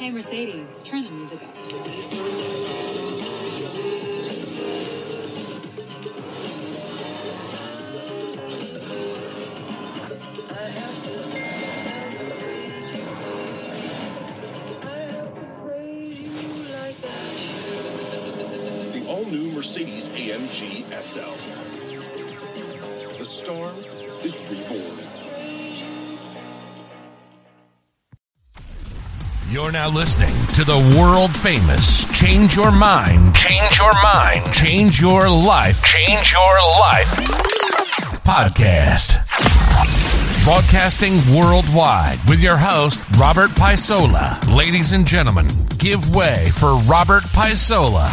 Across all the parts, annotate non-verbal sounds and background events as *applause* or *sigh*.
Hey, Mercedes, turn the music up. The all-new Mercedes AMG SL. The storm is reborn. You're now listening to the world famous Change Your Mind, Change Your Mind, Change Your Life, Change Your Life podcast. Broadcasting worldwide with your host, Robert Paisola. Ladies and gentlemen, give way for Robert Paisola.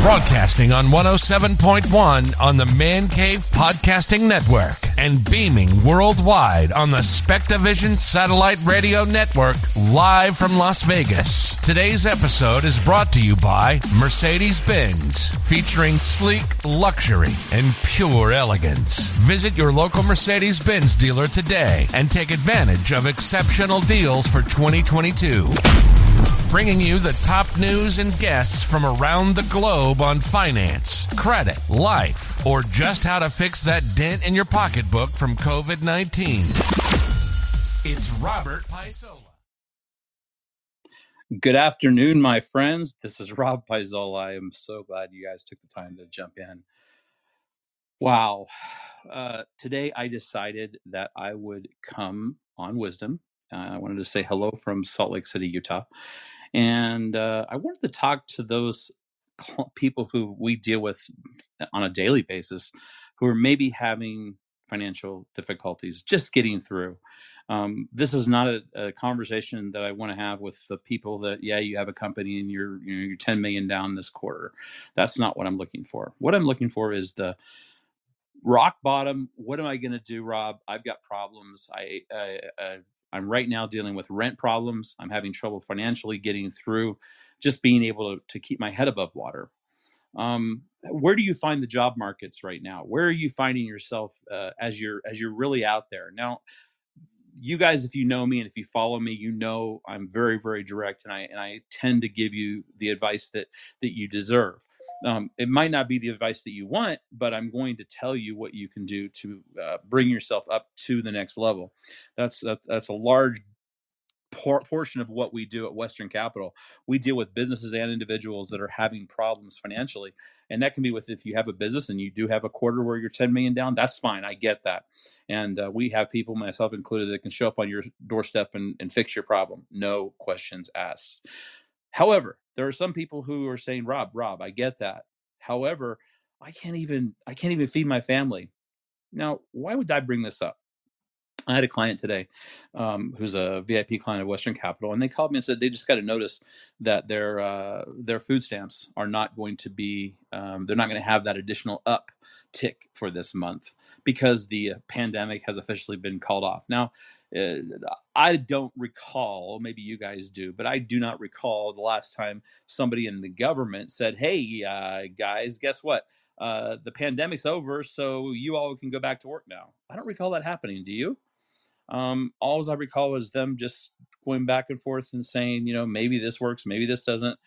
Broadcasting on 107.1 on the Man Cave Podcasting Network and beaming worldwide on the Spectavision Satellite Radio Network live from Las Vegas. Today's episode is brought to you by Mercedes Benz, featuring sleek luxury and pure elegance. Visit your local Mercedes Benz dealer today and take advantage of exceptional deals for 2022 bringing you the top news and guests from around the globe on finance, credit, life, or just how to fix that dent in your pocketbook from COVID 19. It's Robert Paisola. Good afternoon, my friends. This is Rob Paisola. I am so glad you guys took the time to jump in. Wow. Uh, today I decided that I would come on Wisdom. Uh, I wanted to say hello from Salt Lake City, Utah. And uh, I wanted to talk to those cl- people who we deal with on a daily basis who are maybe having financial difficulties, just getting through. Um, this is not a, a conversation that I want to have with the people that, yeah, you have a company and you're, you know, you're 10 million down this quarter. That's not what I'm looking for. What I'm looking for is the rock bottom. What am I going to do, Rob? I've got problems. I, I, I I'm right now dealing with rent problems. I'm having trouble financially getting through, just being able to, to keep my head above water. Um, where do you find the job markets right now? Where are you finding yourself uh, as you're as you're really out there now? You guys, if you know me and if you follow me, you know I'm very very direct, and I and I tend to give you the advice that that you deserve. Um, it might not be the advice that you want, but I'm going to tell you what you can do to uh, bring yourself up to the next level. That's that's, that's a large por- portion of what we do at Western Capital. We deal with businesses and individuals that are having problems financially, and that can be with if you have a business and you do have a quarter where you're 10 million down. That's fine. I get that, and uh, we have people, myself included, that can show up on your doorstep and, and fix your problem. No questions asked. However, there are some people who are saying, "Rob, Rob, I get that. However, I can't even I can't even feed my family." Now, why would I bring this up? I had a client today um, who's a VIP client of Western Capital, and they called me and said they just got to notice that their uh, their food stamps are not going to be um, they're not going to have that additional up tick for this month because the uh, pandemic has officially been called off. Now, I don't recall, maybe you guys do, but I do not recall the last time somebody in the government said, "Hey, uh, guys, guess what? Uh, the pandemic's over, so you all can go back to work now." I don't recall that happening. Do you? Um, all I recall is them just going back and forth and saying, you know, maybe this works, maybe this doesn't.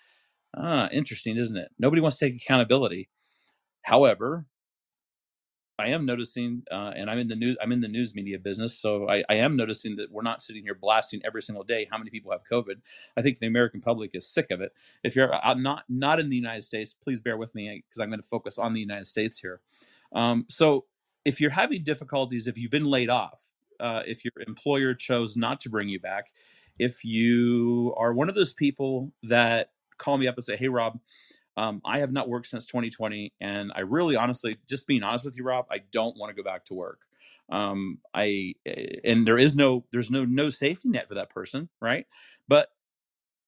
Ah, interesting, isn't it? Nobody wants to take accountability. However, I am noticing, uh, and I'm in the news. I'm in the news media business, so I, I am noticing that we're not sitting here blasting every single day how many people have COVID. I think the American public is sick of it. If you're uh, not not in the United States, please bear with me because I'm going to focus on the United States here. Um, so, if you're having difficulties, if you've been laid off, uh, if your employer chose not to bring you back, if you are one of those people that call me up and say, "Hey, Rob." Um, I have not worked since 2020, and I really, honestly, just being honest with you, Rob, I don't want to go back to work. Um, I eh, and there is no, there's no no safety net for that person, right? But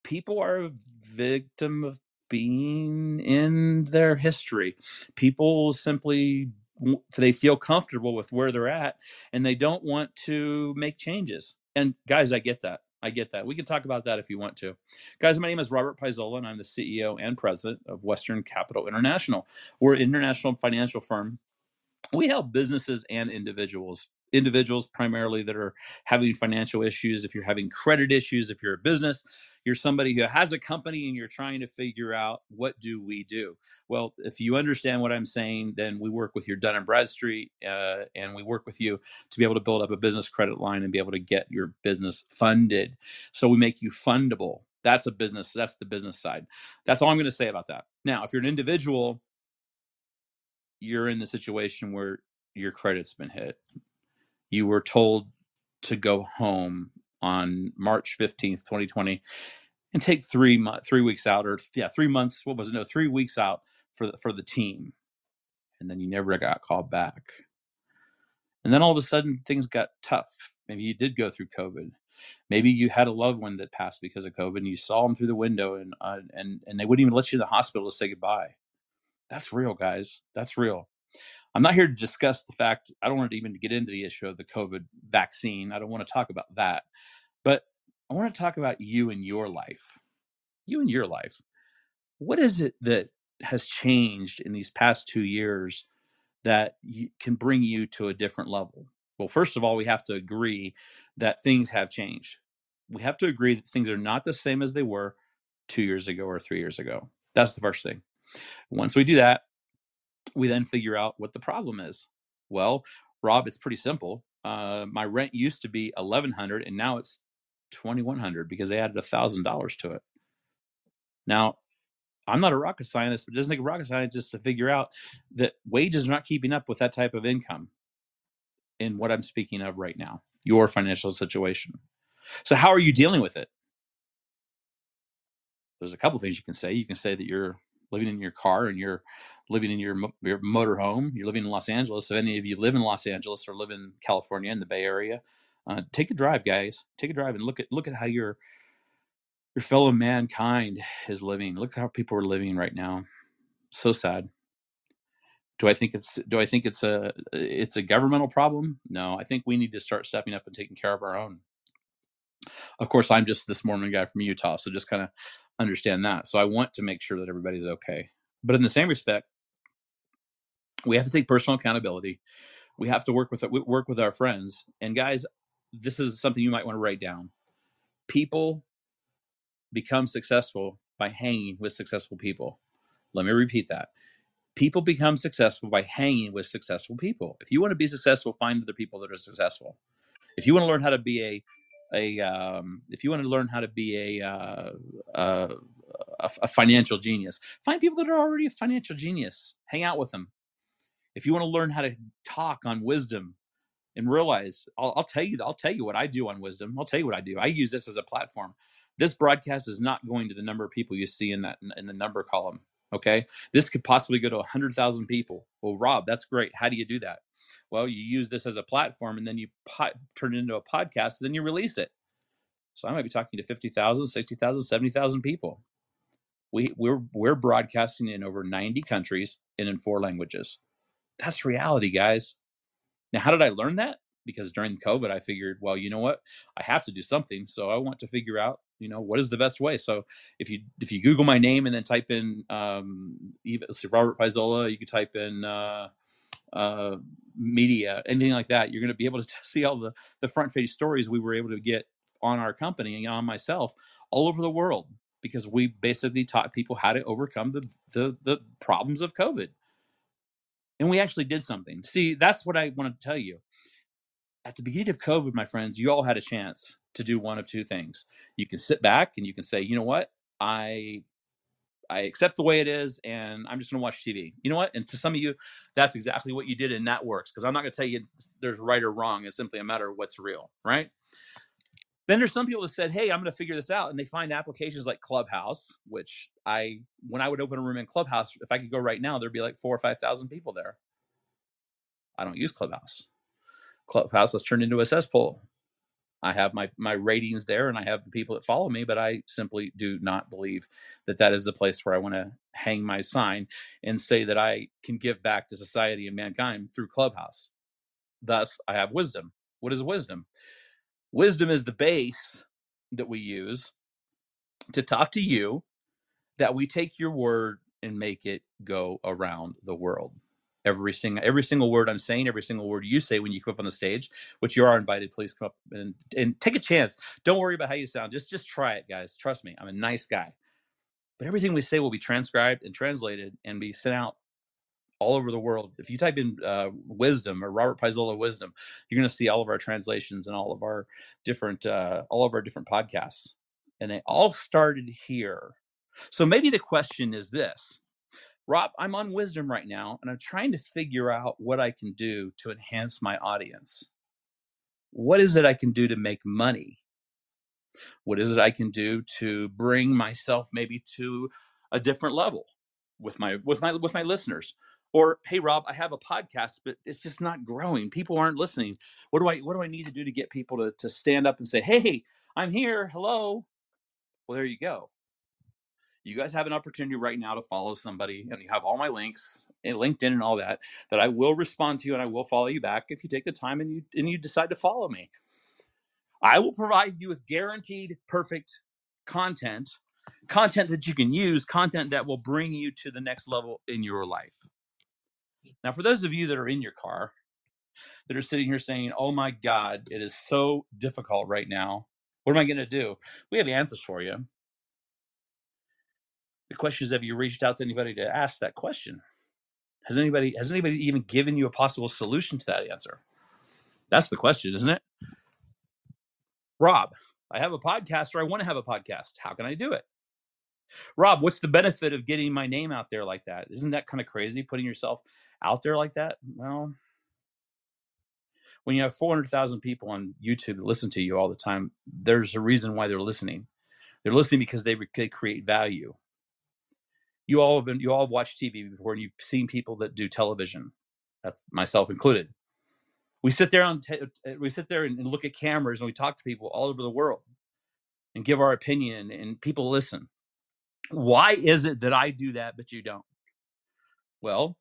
people are a victim of being in their history. People simply they feel comfortable with where they're at, and they don't want to make changes. And guys, I get that. I get that. We can talk about that if you want to. Guys, my name is Robert Paisola, and I'm the CEO and president of Western Capital International. We're an international financial firm. We help businesses and individuals individuals primarily that are having financial issues, if you're having credit issues, if you're a business, you're somebody who has a company and you're trying to figure out what do we do. Well, if you understand what I'm saying, then we work with your Dun and Bradstreet, uh, and we work with you to be able to build up a business credit line and be able to get your business funded. So we make you fundable. That's a business. That's the business side. That's all I'm going to say about that. Now, if you're an individual, you're in the situation where your credit's been hit you were told to go home on March 15th, 2020 and take 3 months 3 weeks out or yeah, 3 months, what was it? No, 3 weeks out for the, for the team. And then you never got called back. And then all of a sudden things got tough. Maybe you did go through COVID. Maybe you had a loved one that passed because of COVID and you saw them through the window and uh, and and they wouldn't even let you in the hospital to say goodbye. That's real, guys. That's real. I'm not here to discuss the fact, I don't want to even get into the issue of the COVID vaccine. I don't want to talk about that. But I want to talk about you and your life. You and your life. What is it that has changed in these past two years that can bring you to a different level? Well, first of all, we have to agree that things have changed. We have to agree that things are not the same as they were two years ago or three years ago. That's the first thing. Once we do that, we then figure out what the problem is. Well, Rob, it's pretty simple. Uh, my rent used to be eleven hundred, and now it's twenty one hundred because they added a thousand dollars to it. Now, I'm not a rocket scientist, but it doesn't take a rocket scientist to figure out that wages are not keeping up with that type of income. In what I'm speaking of right now, your financial situation. So, how are you dealing with it? There's a couple things you can say. You can say that you're living in your car and you're living in your your motor home, you're living in Los Angeles. So any of you live in Los Angeles or live in California in the Bay Area, uh, take a drive, guys. Take a drive and look at look at how your your fellow mankind is living. Look how people are living right now. So sad. Do I think it's do I think it's a it's a governmental problem? No, I think we need to start stepping up and taking care of our own. Of course, I'm just this Mormon guy from Utah, so just kind of understand that. So I want to make sure that everybody's okay. But in the same respect, we have to take personal accountability. We have to work with work with our friends. And guys, this is something you might want to write down. People become successful by hanging with successful people. Let me repeat that. People become successful by hanging with successful people. If you want to be successful, find other people that are successful. If you want to learn how to be a a um, if you want to learn how to be a, uh, uh, a, a financial genius, find people that are already a financial genius. Hang out with them. If you want to learn how to talk on wisdom and realize, I'll, I'll tell you, I'll tell you what I do on wisdom. I'll tell you what I do. I use this as a platform. This broadcast is not going to the number of people you see in that in the number column. Okay, this could possibly go to hundred thousand people. Well, Rob, that's great. How do you do that? Well, you use this as a platform and then you po- turn it into a podcast, and then you release it. So I might be talking to 50,000, 60,000, 70,000 people. We, we're, we're broadcasting in over 90 countries and in four languages. That's reality, guys. Now, how did I learn that? Because during COVID, I figured, well, you know what? I have to do something. So I want to figure out, you know, what is the best way. So if you if you Google my name and then type in um, let's see, Robert Paisola, you could type in uh, uh, media, anything like that, you're going to be able to *laughs* see all the the front page stories we were able to get on our company and on myself all over the world because we basically taught people how to overcome the the, the problems of COVID. And we actually did something. See, that's what I want to tell you. At the beginning of COVID, my friends, you all had a chance to do one of two things. You can sit back and you can say, you know what? I I accept the way it is, and I'm just going to watch TV. You know what? And to some of you, that's exactly what you did, and that works. Because I'm not going to tell you there's right or wrong. It's simply a matter of what's real, right? Then there's some people that said, "Hey, I'm going to figure this out," and they find applications like Clubhouse, which I, when I would open a room in Clubhouse, if I could go right now, there'd be like four or five thousand people there. I don't use Clubhouse. Clubhouse has turned into a cesspool. I have my my ratings there, and I have the people that follow me, but I simply do not believe that that is the place where I want to hang my sign and say that I can give back to society and mankind through Clubhouse. Thus, I have wisdom. What is wisdom? Wisdom is the base that we use to talk to you, that we take your word and make it go around the world. every single every single word I'm saying, every single word you say when you come up on the stage, which you are invited. Please come up and and take a chance. Don't worry about how you sound. Just just try it, guys. Trust me, I'm a nice guy. But everything we say will be transcribed and translated and be sent out all over the world. If you type in uh, wisdom or Robert Paisola wisdom, you're going to see all of our translations and all of our different uh, all of our different podcasts, and they all started here. So maybe the question is this Rob, I'm on wisdom right now, and I'm trying to figure out what I can do to enhance my audience. What is it I can do to make money? What is it I can do to bring myself maybe to a different level with my with my with my listeners? Or hey Rob, I have a podcast, but it's just not growing. People aren't listening. What do I what do I need to do to get people to to stand up and say, "Hey, I'm here. Hello." Well, there you go you guys have an opportunity right now to follow somebody and you have all my links and linkedin and all that that i will respond to you and i will follow you back if you take the time and you and you decide to follow me i will provide you with guaranteed perfect content content that you can use content that will bring you to the next level in your life now for those of you that are in your car that are sitting here saying oh my god it is so difficult right now what am i going to do we have answers for you the question is, have you reached out to anybody to ask that question? Has anybody has anybody even given you a possible solution to that answer? That's the question, isn't it? Rob, I have a podcast or I want to have a podcast. How can I do it? Rob, what's the benefit of getting my name out there like that? Isn't that kind of crazy putting yourself out there like that? Well, when you have 400,000 people on YouTube that listen to you all the time, there's a reason why they're listening. They're listening because they, they create value you all have been you all have watched TV before and you've seen people that do television. That's myself included. We sit there on uh, we sit there and look at cameras and we talk to people all over the world and give our opinion and people listen. Why is it that I do that but you don't? Well,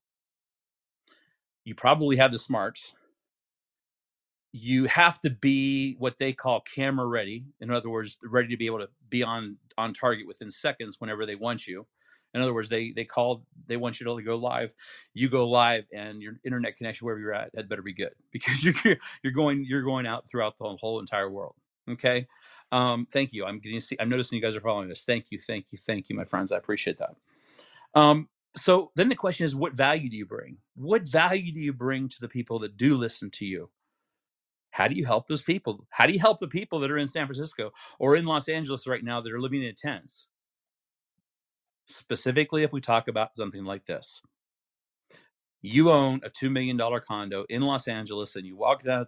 you probably have the smarts. You have to be what they call camera ready. In other words, ready to be able to be on on target within seconds whenever they want you in other words, they they call they want you to go live. You go live, and your internet connection wherever you're at that better be good *laughs* because you're you're going you're going out throughout the whole entire world. Okay. Um, thank you. I'm getting to see. I'm noticing you guys are following this. Thank you. Thank you. Thank you, my friends. I appreciate that. Um, so then the question is, what value do you bring? What value do you bring to the people that do listen to you? How do you help those people? How do you help the people that are in San Francisco or in Los Angeles right now that are living in tents? specifically if we talk about something like this you own a $2 million condo in los angeles and you walk the,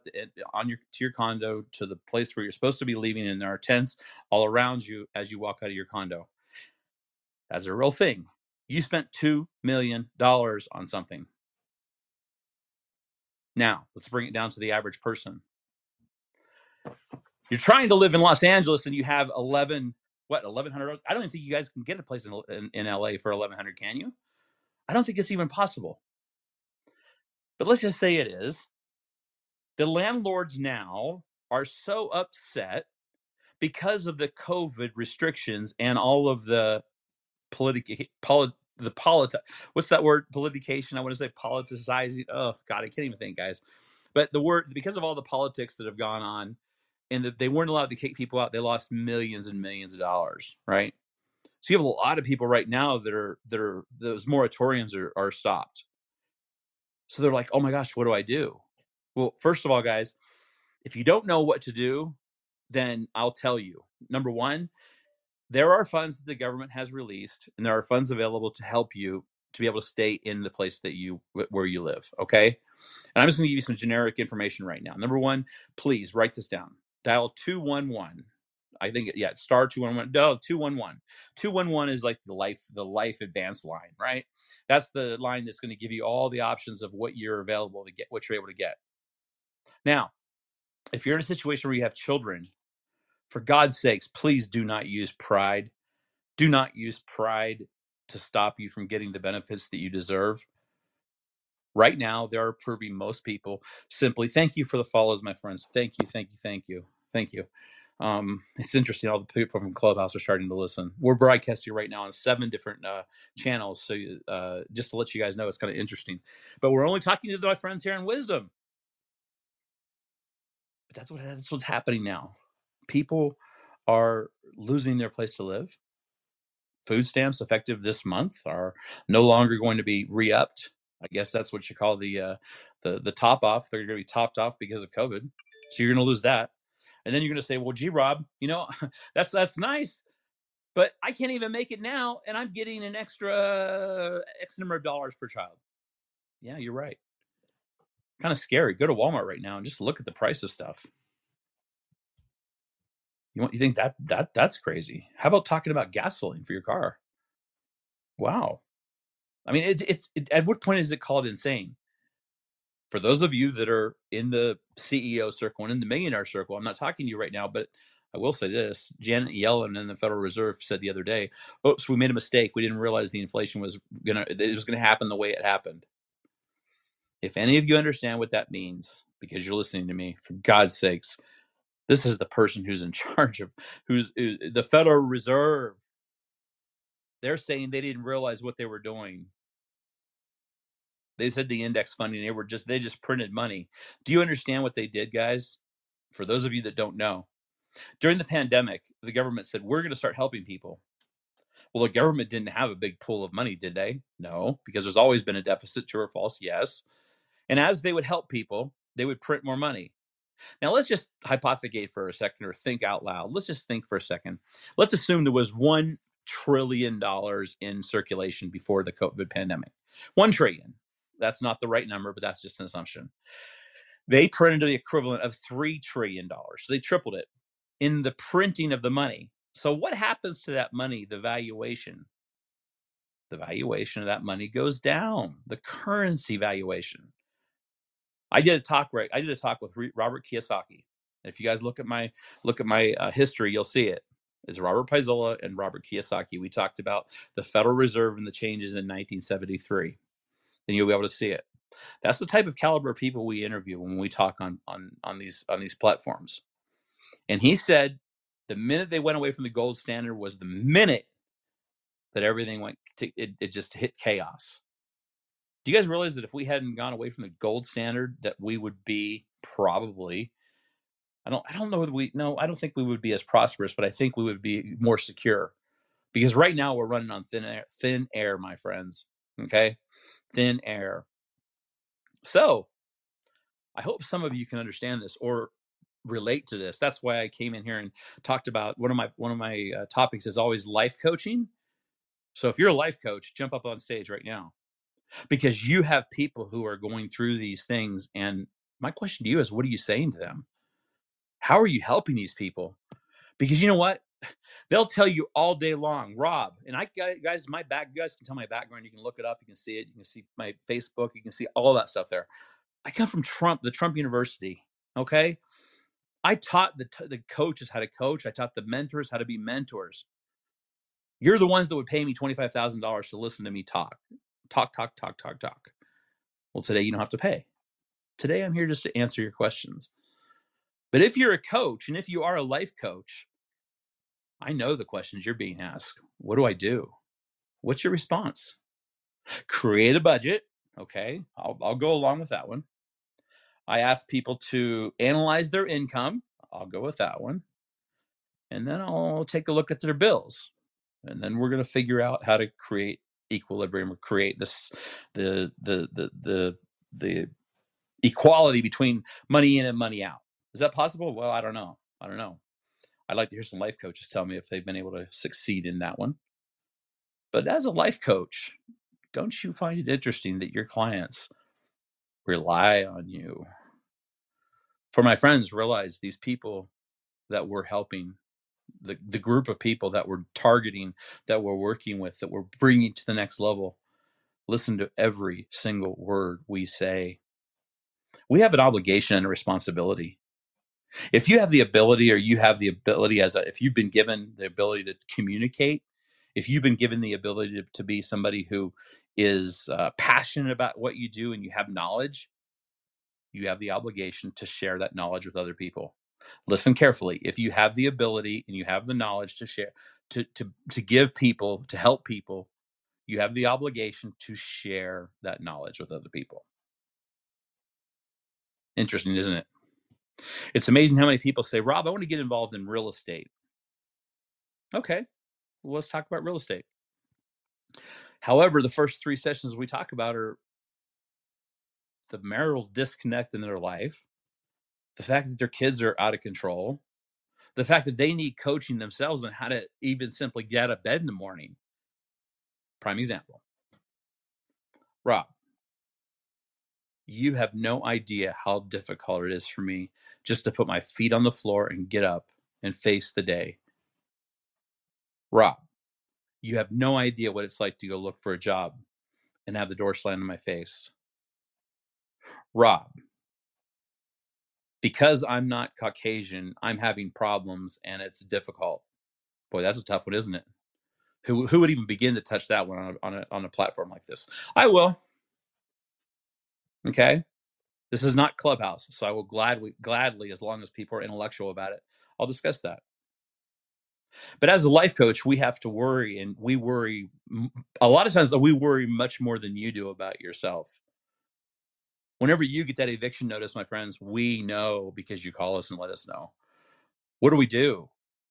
on your to your condo to the place where you're supposed to be leaving and there are tents all around you as you walk out of your condo that's a real thing you spent $2 million on something now let's bring it down to the average person you're trying to live in los angeles and you have 11 what eleven hundred. I don't even think you guys can get a place in, in, in LA for eleven hundred. Can you? I don't think it's even possible. But let's just say it is. The landlords now are so upset because of the COVID restrictions and all of the politic polit, the politi- what's that word politication? I want to say politicizing. Oh God, I can't even think, guys. But the word because of all the politics that have gone on and that they weren't allowed to kick people out, they lost millions and millions of dollars, right? So you have a lot of people right now that are that are those moratoriums are, are stopped. So they're like, oh my gosh, what do I do? Well, first of all, guys, if you don't know what to do, then I'll tell you. Number one, there are funds that the government has released, and there are funds available to help you to be able to stay in the place that you where you live. Okay, and I'm just going to give you some generic information right now. Number one, please write this down dial 211 I think yeah, star two one one. No, two one one. Two one one is like the life, the life advanced line, right? That's the line that's going to give you all the options of what you're available to get, what you're able to get. Now, if you're in a situation where you have children, for God's sakes, please do not use pride. Do not use pride to stop you from getting the benefits that you deserve. Right now, they're approving most people simply. Thank you for the follows, my friends. Thank you, thank you, thank you, thank you. Um, it's interesting. All the people from Clubhouse are starting to listen. We're broadcasting right now on seven different uh, channels. So uh, just to let you guys know, it's kind of interesting. But we're only talking to my friends here in Wisdom. But that's what that's what's happening now. People are losing their place to live. Food stamps effective this month are no longer going to be re-upped. I guess that's what you call the uh, the the top off. They're going to be topped off because of COVID. So you're going to lose that. And then you're going to say, "Well, gee, Rob, you know, *laughs* that's that's nice, but I can't even make it now, and I'm getting an extra X number of dollars per child." Yeah, you're right. Kind of scary. Go to Walmart right now and just look at the price of stuff. You want you think that that that's crazy? How about talking about gasoline for your car? Wow. I mean, it, it's it, at what point is it called insane? For those of you that are in the CEO circle and in the millionaire circle, I'm not talking to you right now, but I will say this: Janet Yellen and the Federal Reserve said the other day, "Oops, we made a mistake. We didn't realize the inflation was gonna it was gonna happen the way it happened." If any of you understand what that means, because you're listening to me, for God's sakes, this is the person who's in *laughs* charge of who's uh, the Federal Reserve. They're saying they didn't realize what they were doing. They said the index funding, they were just they just printed money. Do you understand what they did, guys? For those of you that don't know, during the pandemic, the government said we're going to start helping people. Well, the government didn't have a big pool of money, did they? No, because there's always been a deficit, true or false? Yes. And as they would help people, they would print more money. Now, let's just hypothecate for a second or think out loud. Let's just think for a second. Let's assume there was $1 trillion in circulation before the COVID pandemic. 1 trillion. That's not the right number, but that's just an assumption. They printed the equivalent of $3 trillion. So they tripled it in the printing of the money. So, what happens to that money, the valuation? The valuation of that money goes down, the currency valuation. I did a talk right. I did a talk with Robert Kiyosaki. If you guys look at my look at my uh, history, you'll see it. It's Robert Paisola and Robert Kiyosaki. We talked about the Federal Reserve and the changes in 1973. Then you'll be able to see it. That's the type of caliber of people we interview when we talk on on on these on these platforms. And he said the minute they went away from the gold standard was the minute that everything went to, it, it just hit chaos do you guys realize that if we hadn't gone away from the gold standard, that we would be probably I don't I don't know whether we no, I don't think we would be as prosperous, but I think we would be more secure. Because right now we're running on thin air, thin air, my friends. Okay? Thin air. So, I hope some of you can understand this or relate to this. That's why I came in here and talked about one of my one of my uh, topics is always life coaching. So if you're a life coach, jump up on stage right now because you have people who are going through these things. And my question to you is, what are you saying to them? How are you helping these people? Because you know what? They'll tell you all day long, Rob. And I guys, my back, you guys can tell my background. You can look it up. You can see it. You can see my Facebook. You can see all that stuff there. I come from Trump, the Trump University. Okay. I taught the, the coaches how to coach. I taught the mentors how to be mentors. You're the ones that would pay me $25,000 to listen to me talk talk, talk, talk, talk, talk. Well, today you don't have to pay. Today I'm here just to answer your questions. But if you're a coach and if you are a life coach, I know the questions you're being asked. What do I do? What's your response? Create a budget. Okay, I'll, I'll go along with that one. I ask people to analyze their income. I'll go with that one. And then I'll take a look at their bills. And then we're going to figure out how to create equilibrium or create this the the the the the equality between money in and money out. Is that possible? Well, I don't know. I don't know. I'd like to hear some life coaches tell me if they've been able to succeed in that one. But as a life coach, don't you find it interesting that your clients rely on you? For my friends, realize these people that we're helping the, the group of people that we're targeting, that we're working with, that we're bringing to the next level. Listen to every single word we say. We have an obligation and a responsibility. If you have the ability, or you have the ability as a, if you've been given the ability to communicate, if you've been given the ability to, to be somebody who is uh, passionate about what you do and you have knowledge, you have the obligation to share that knowledge with other people. Listen carefully. If you have the ability and you have the knowledge to share, to, to, to give people, to help people, you have the obligation to share that knowledge with other people. Interesting, isn't it? It's amazing how many people say, Rob, I want to get involved in real estate. Okay, well, let's talk about real estate. However, the first three sessions we talk about are the marital disconnect in their life, the fact that their kids are out of control, the fact that they need coaching themselves on how to even simply get out of bed in the morning. Prime example. Rob, you have no idea how difficult it is for me just to put my feet on the floor and get up and face the day. Rob, you have no idea what it's like to go look for a job and have the door slammed in my face. Rob, because I'm not Caucasian, I'm having problems and it's difficult. Boy, that's a tough one, isn't it? Who who would even begin to touch that one on a, on a, on a platform like this? I will. Okay, this is not Clubhouse, so I will gladly gladly, as long as people are intellectual about it, I'll discuss that. But as a life coach, we have to worry, and we worry a lot of times. We worry much more than you do about yourself. Whenever you get that eviction notice, my friends, we know because you call us and let us know. What do we do?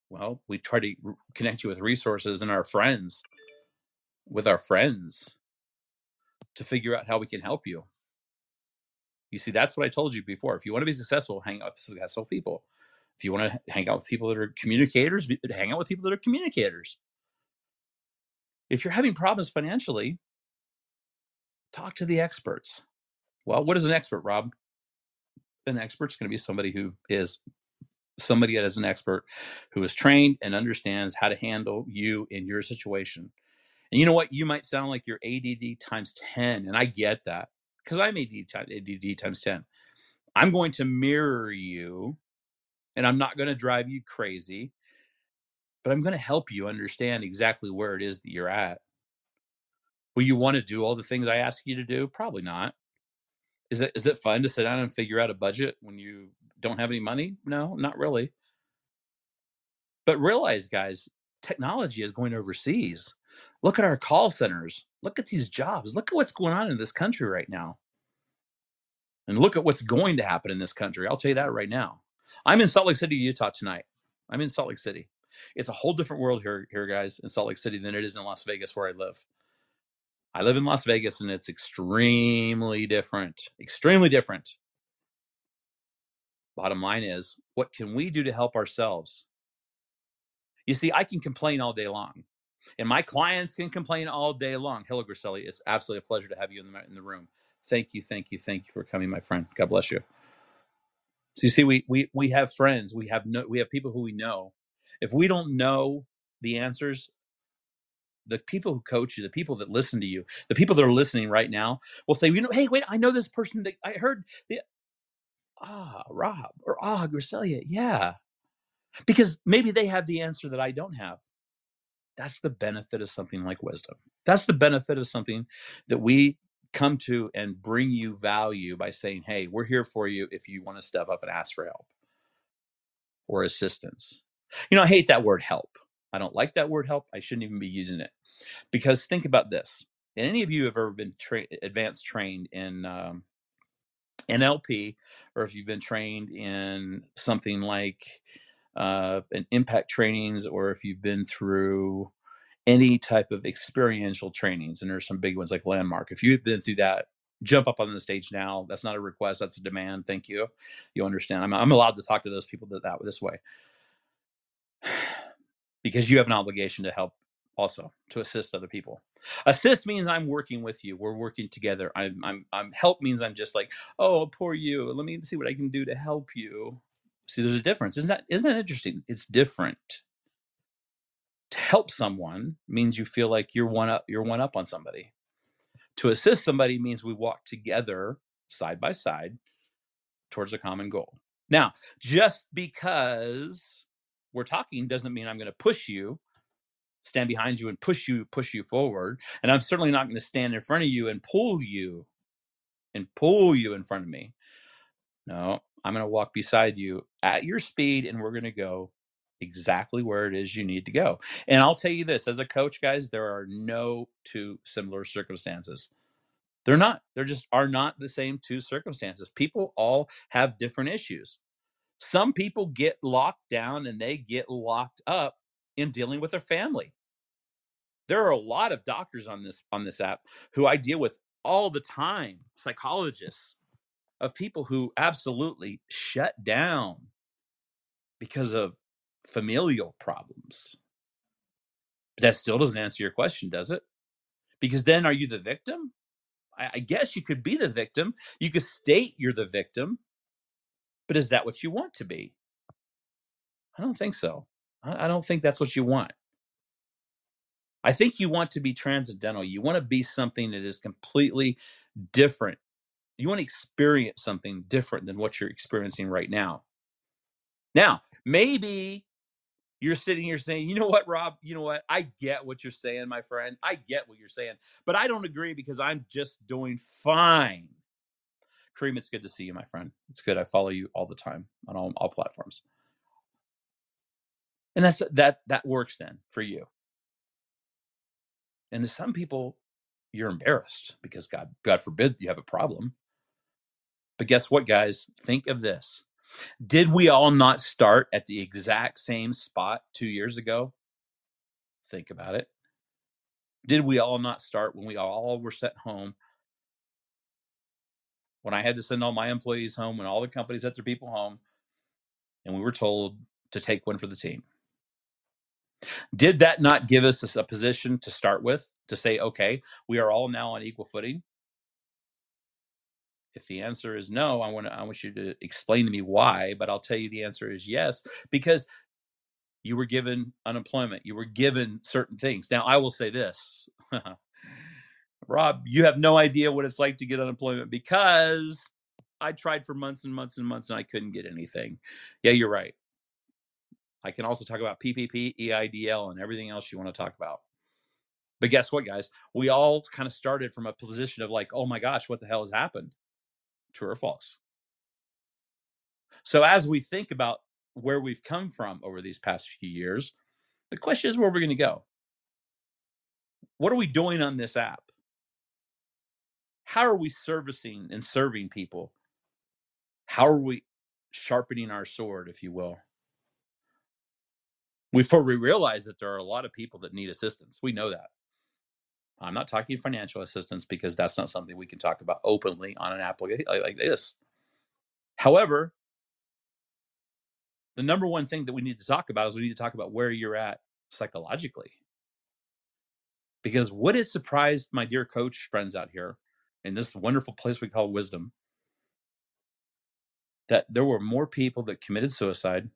Well, we try to connect you with resources and our friends, with our friends, to figure out how we can help you. You see, that's what I told you before. If you want to be successful, hang out with successful people. If you want to hang out with people that are communicators, hang out with people that are communicators. If you're having problems financially, talk to the experts. Well, what is an expert, Rob? An expert's going to be somebody who is somebody that is an expert who is trained and understands how to handle you in your situation. And you know what? You might sound like you're ADD times 10, and I get that because I'm ADD, times 10. I'm going to mirror you and I'm not going to drive you crazy, but I'm going to help you understand exactly where it is that you're at. Will you want to do all the things I ask you to do? Probably not. Is it is it fun to sit down and figure out a budget when you don't have any money? No, not really. But realize, guys, technology is going overseas. Look at our call centers. Look at these jobs. Look at what's going on in this country right now. And look at what's going to happen in this country. I'll tell you that right now. I'm in Salt Lake City, Utah tonight. I'm in Salt Lake City. It's a whole different world here, here, guys, in Salt Lake City than it is in Las Vegas, where I live. I live in Las Vegas and it's extremely different. Extremely different. Bottom line is, what can we do to help ourselves? You see, I can complain all day long, and my clients can complain all day long. Hello, Griselli. It's absolutely a pleasure to have you in the, in the room. Thank you, thank you, thank you for coming, my friend. God bless you. So you see, we we we have friends, we have no, we have people who we know. If we don't know the answers, the people who coach you, the people that listen to you, the people that are listening right now will say, you know, hey, wait, I know this person that I heard the ah, Rob or ah, Griselia, yeah. Because maybe they have the answer that I don't have. That's the benefit of something like wisdom. That's the benefit of something that we come to and bring you value by saying, hey, we're here for you if you want to step up and ask for help or assistance. You know, I hate that word help. I don't like that word help. I shouldn't even be using it because think about this. And any of you have ever been tra- advanced trained in um, NLP, or if you've been trained in something like uh, an impact trainings, or if you've been through any type of experiential trainings, and there's some big ones like Landmark. If you've been through that, jump up on the stage now. That's not a request; that's a demand. Thank you. You understand? I'm, I'm allowed to talk to those people that, that this way *sighs* because you have an obligation to help also to assist other people. Assist means I'm working with you. We're working together. I'm I'm I'm help means I'm just like, oh, poor you. Let me see what I can do to help you. See, there's a difference. Isn't that isn't that interesting? It's different. To help someone means you feel like you're one up you're one up on somebody. To assist somebody means we walk together side by side towards a common goal. Now, just because we're talking doesn't mean I'm going to push you stand behind you and push you push you forward and i'm certainly not going to stand in front of you and pull you and pull you in front of me No, I'm going to walk beside you at your speed and we're going to go exactly where it is you need to go. And I'll tell you this as a coach, guys, there are no two similar circumstances. They're not. There just are not the same two circumstances. People all have different issues. Some people get locked down and they get locked up in dealing with their family. There are a lot of doctors on this on this app who I deal with all the time, psychologists of people who absolutely shut down because of familial problems. But that still doesn't answer your question, does it? Because then are you the victim? I, I guess you could be the victim. You could state you're the victim, but is that what you want to be? I don't think so. I, I don't think that's what you want. I think you want to be transcendental. You want to be something that is completely different. You want to experience something different than what you're experiencing right now. Now, maybe you're sitting here saying, you know what, Rob, you know what? I get what you're saying, my friend. I get what you're saying, but I don't agree because I'm just doing fine. Kareem, it's good to see you, my friend. It's good. I follow you all the time on all, all platforms. And that's that that works then for you. And to some people, you're embarrassed because God, God forbid you have a problem. But guess what, guys? Think of this. Did we all not start at the exact same spot two years ago? Think about it. Did we all not start when we all were sent home? When I had to send all my employees home, when all the companies sent their people home, and we were told to take one for the team. Did that not give us a position to start with to say, okay, we are all now on equal footing? If the answer is no, I want to, I want you to explain to me why, but I'll tell you the answer is yes because you were given unemployment, you were given certain things. Now, I will say this. *laughs* Rob, you have no idea what it's like to get unemployment because I tried for months and months and months and I couldn't get anything. Yeah, you're right. I can also talk about PPP, EIDL, and everything else you want to talk about. But guess what, guys? We all kind of started from a position of like, oh my gosh, what the hell has happened? True or false? So as we think about where we've come from over these past few years, the question is where we're going to go. What are we doing on this app? How are we servicing and serving people? How are we sharpening our sword, if you will? before we realize that there are a lot of people that need assistance. We know that. I'm not talking financial assistance because that's not something we can talk about openly on an application like this. However, the number one thing that we need to talk about is we need to talk about where you're at psychologically. Because what has surprised my dear coach friends out here in this wonderful place we call wisdom that there were more people that committed suicide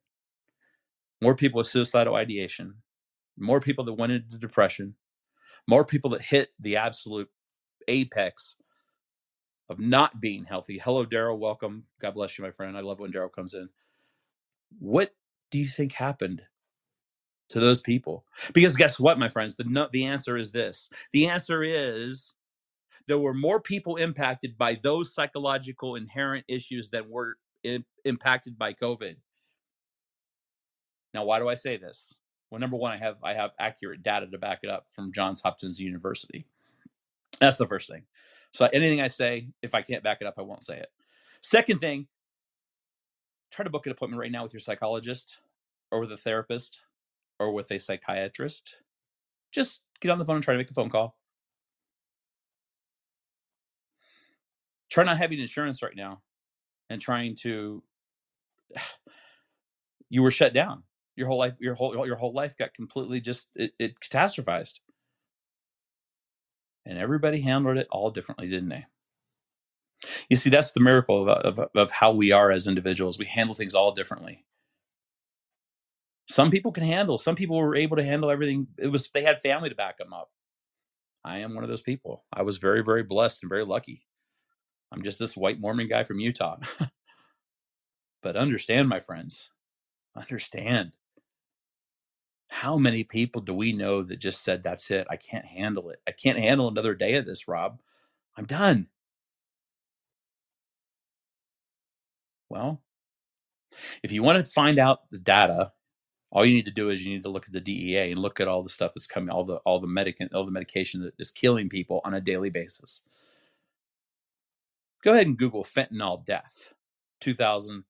more people with suicidal ideation, more people that went into depression, more people that hit the absolute apex of not being healthy. Hello, Daryl. Welcome. God bless you, my friend. I love when Daryl comes in. What do you think happened to those people? Because guess what, my friends? The no, the answer is this. The answer is there were more people impacted by those psychological inherent issues that were impacted by COVID. Now, why do I say this? Well, number one, I have I have accurate data to back it up from Johns Hopkins University. That's the first thing. So anything I say, if I can't back it up, I won't say it. Second thing, try to book an appointment right now with your psychologist or with a therapist or with a psychiatrist. Just get on the phone and try to make a phone call. Try not having insurance right now and trying to *sighs* you were shut down your whole life your whole your whole life got completely just it, it catastrophized. And everybody handled it all differently didn't they? You see that's the miracle of, of, of how we are as individuals. We handle things all differently. Some people can handle some people were able to handle everything. It was they had family to back them up. I am one of those people. I was very very blessed and very lucky. I'm just this white mormon guy from utah. *laughs* But understand my friends understand how many people do we know that just said, That's it? I can't handle it. I can't handle another day of this, Rob. I'm done. Well, if you want to find out the data, all you need to do is you need to look at the DEA and look at all the stuff that's coming, all the all the medic all the medication that is killing people on a daily basis. Go ahead and Google fentanyl death, 2000,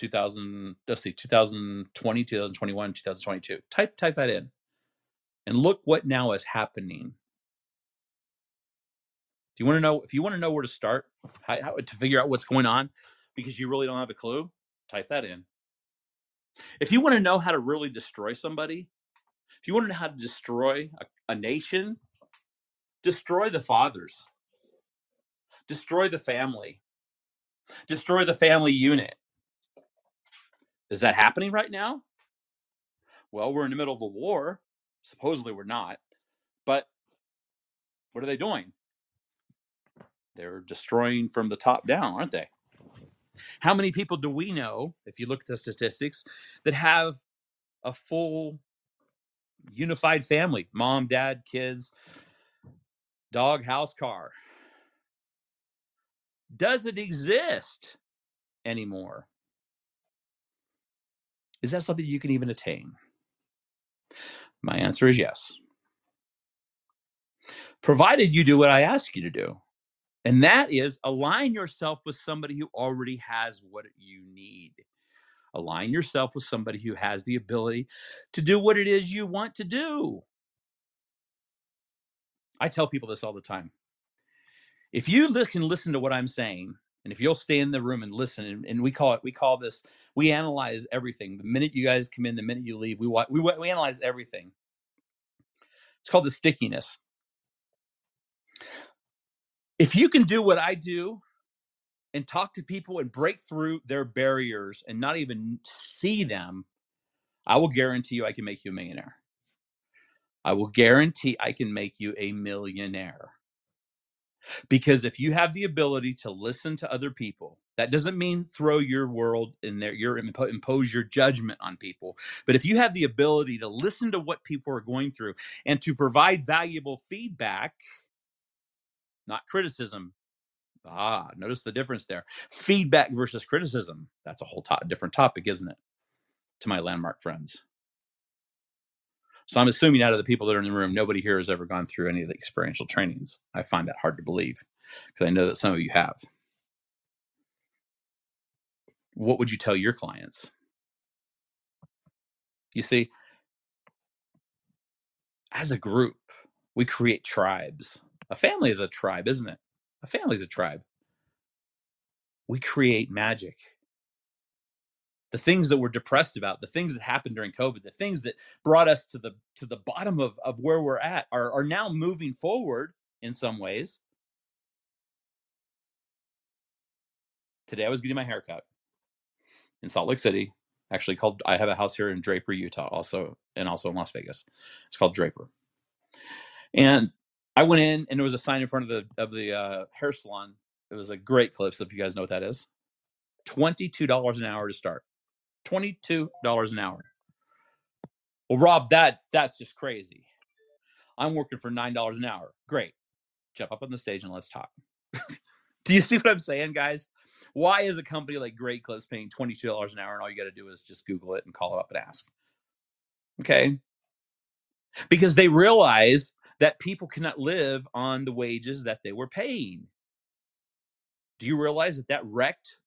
2000, let's see, 2020, 2021, 2022. Type type that in, and look what now is happening. do you want to know, if you want to know where to start, how, how to figure out what's going on, because you really don't have a clue, type that in. If you want to know how to really destroy somebody, if you want to know how to destroy a, a nation, destroy the fathers, destroy the family, destroy the family unit. Is that happening right now? Well, we're in the middle of a war. Supposedly we're not. But what are they doing? They're destroying from the top down, aren't they? How many people do we know, if you look at the statistics, that have a full unified family mom, dad, kids, dog, house, car? Does it exist anymore? Is that something you can even attain? My answer is yes. Provided you do what I ask you to do. And that is align yourself with somebody who already has what you need. Align yourself with somebody who has the ability to do what it is you want to do. I tell people this all the time. If you can listen to what I'm saying, and if you'll stay in the room and listen, and, and we call it, we call this, we analyze everything. The minute you guys come in, the minute you leave, we wa- we, we analyze everything. It's called the stickiness. If you can do what I do and talk to people and break through their barriers and not even see them, I will guarantee you I can make you a millionaire. I will guarantee I can make you a millionaire. Because if you have the ability to listen to other people, that doesn't mean throw your world in there, your impo- impose your judgment on people. But if you have the ability to listen to what people are going through and to provide valuable feedback, not criticism. Ah, notice the difference there. Feedback versus criticism. That's a whole to- different topic, isn't it? To my landmark friends. So I'm assuming out of the people that are in the room, nobody here has ever gone through any of the experiential trainings. I find that hard to believe because I know that some of you have. What would you tell your clients? You see, as a group, we create tribes. A family is a tribe, isn't it? A family is a tribe. We create magic. The things that we're depressed about, the things that happened during COVID, the things that brought us to the to the bottom of, of where we're at are, are now moving forward in some ways. Today I was getting my hair cut in Salt Lake City. Actually called I have a house here in Draper, Utah, also and also in Las Vegas. It's called Draper. And I went in and there was a sign in front of the of the uh, hair salon. It was a great clips if you guys know what that is. Twenty-two dollars an hour to start. Twenty-two dollars an hour. Well, Rob, that that's just crazy. I'm working for nine dollars an hour. Great. Jump up on the stage and let's talk. *laughs* Do you see what I'm saying, guys? Why is a company like Great Clips paying $22 an hour and all you got to do is just Google it and call up and ask? Okay. Because they realize that people cannot live on the wages that they were paying. Do you realize that that wrecked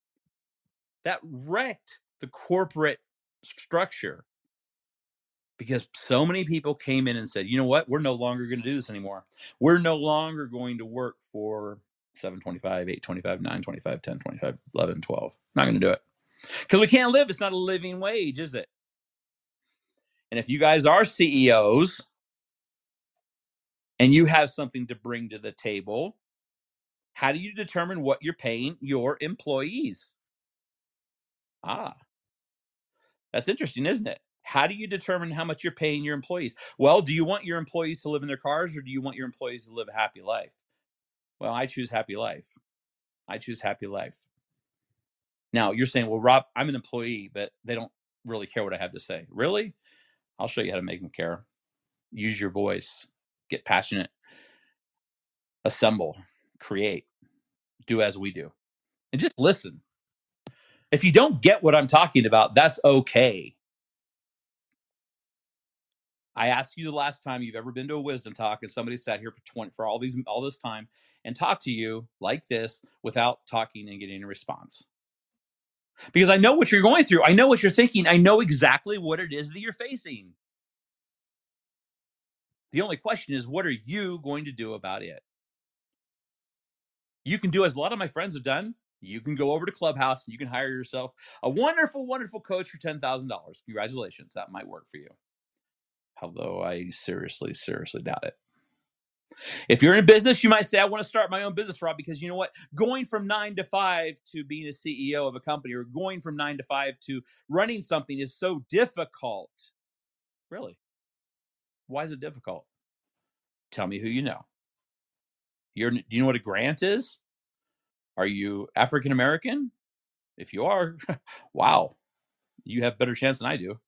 that wrecked the corporate structure? Because so many people came in and said, "You know what? We're no longer going to do this anymore. We're no longer going to work for 725, 825, 925, 1025, 11, 12. Not going to do it. Because we can't live. It's not a living wage, is it? And if you guys are CEOs and you have something to bring to the table, how do you determine what you're paying your employees? Ah, that's interesting, isn't it? How do you determine how much you're paying your employees? Well, do you want your employees to live in their cars or do you want your employees to live a happy life? Well, I choose happy life. I choose happy life. Now, you're saying, well, Rob, I'm an employee, but they don't really care what I have to say. Really? I'll show you how to make them care. Use your voice, get passionate, assemble, create, do as we do, and just listen. If you don't get what I'm talking about, that's okay. I asked you the last time you've ever been to a wisdom talk and somebody sat here for 20 for all these all this time and talked to you like this without talking and getting a response. Because I know what you're going through. I know what you're thinking. I know exactly what it is that you're facing. The only question is what are you going to do about it? You can do as a lot of my friends have done. You can go over to Clubhouse and you can hire yourself a wonderful, wonderful coach for $10,000. Congratulations. That might work for you. Although I seriously, seriously doubt it. If you're in business, you might say, I want to start my own business, Rob, because you know what? Going from nine to five to being a CEO of a company or going from nine to five to running something is so difficult. Really? Why is it difficult? Tell me who you know. You're, do you know what a grant is? Are you African American? If you are, *laughs* wow, you have better chance than I do.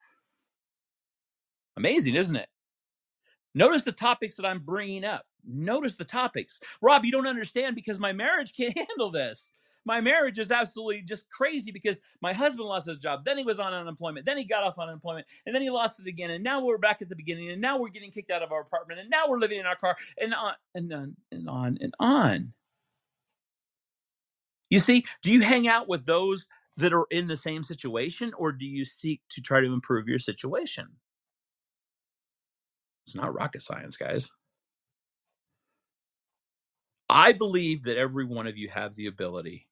Amazing, isn't it? Notice the topics that I'm bringing up. Notice the topics. Rob, you don't understand because my marriage *laughs* can't handle this. My marriage is absolutely just crazy because my husband lost his job. Then he was on unemployment. Then he got off unemployment. And then he lost it again. And now we're back at the beginning. And now we're getting kicked out of our apartment. And now we're living in our car. And on and on and on and on. You see, do you hang out with those that are in the same situation or do you seek to try to improve your situation? It's not rocket science, guys. I believe that every one of you have the ability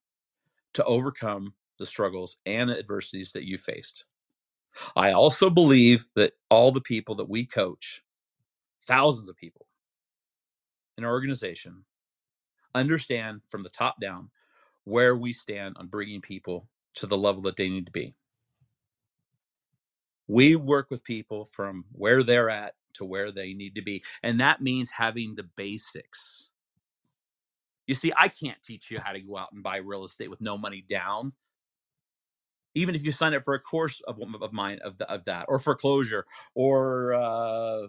to overcome the struggles and adversities that you faced. I also believe that all the people that we coach, thousands of people in our organization, understand from the top down where we stand on bringing people to the level that they need to be. We work with people from where they're at to where they need to be. And that means having the basics. You see, I can't teach you how to go out and buy real estate with no money down. Even if you sign up for a course of, of mine of, the, of that, or foreclosure, or uh,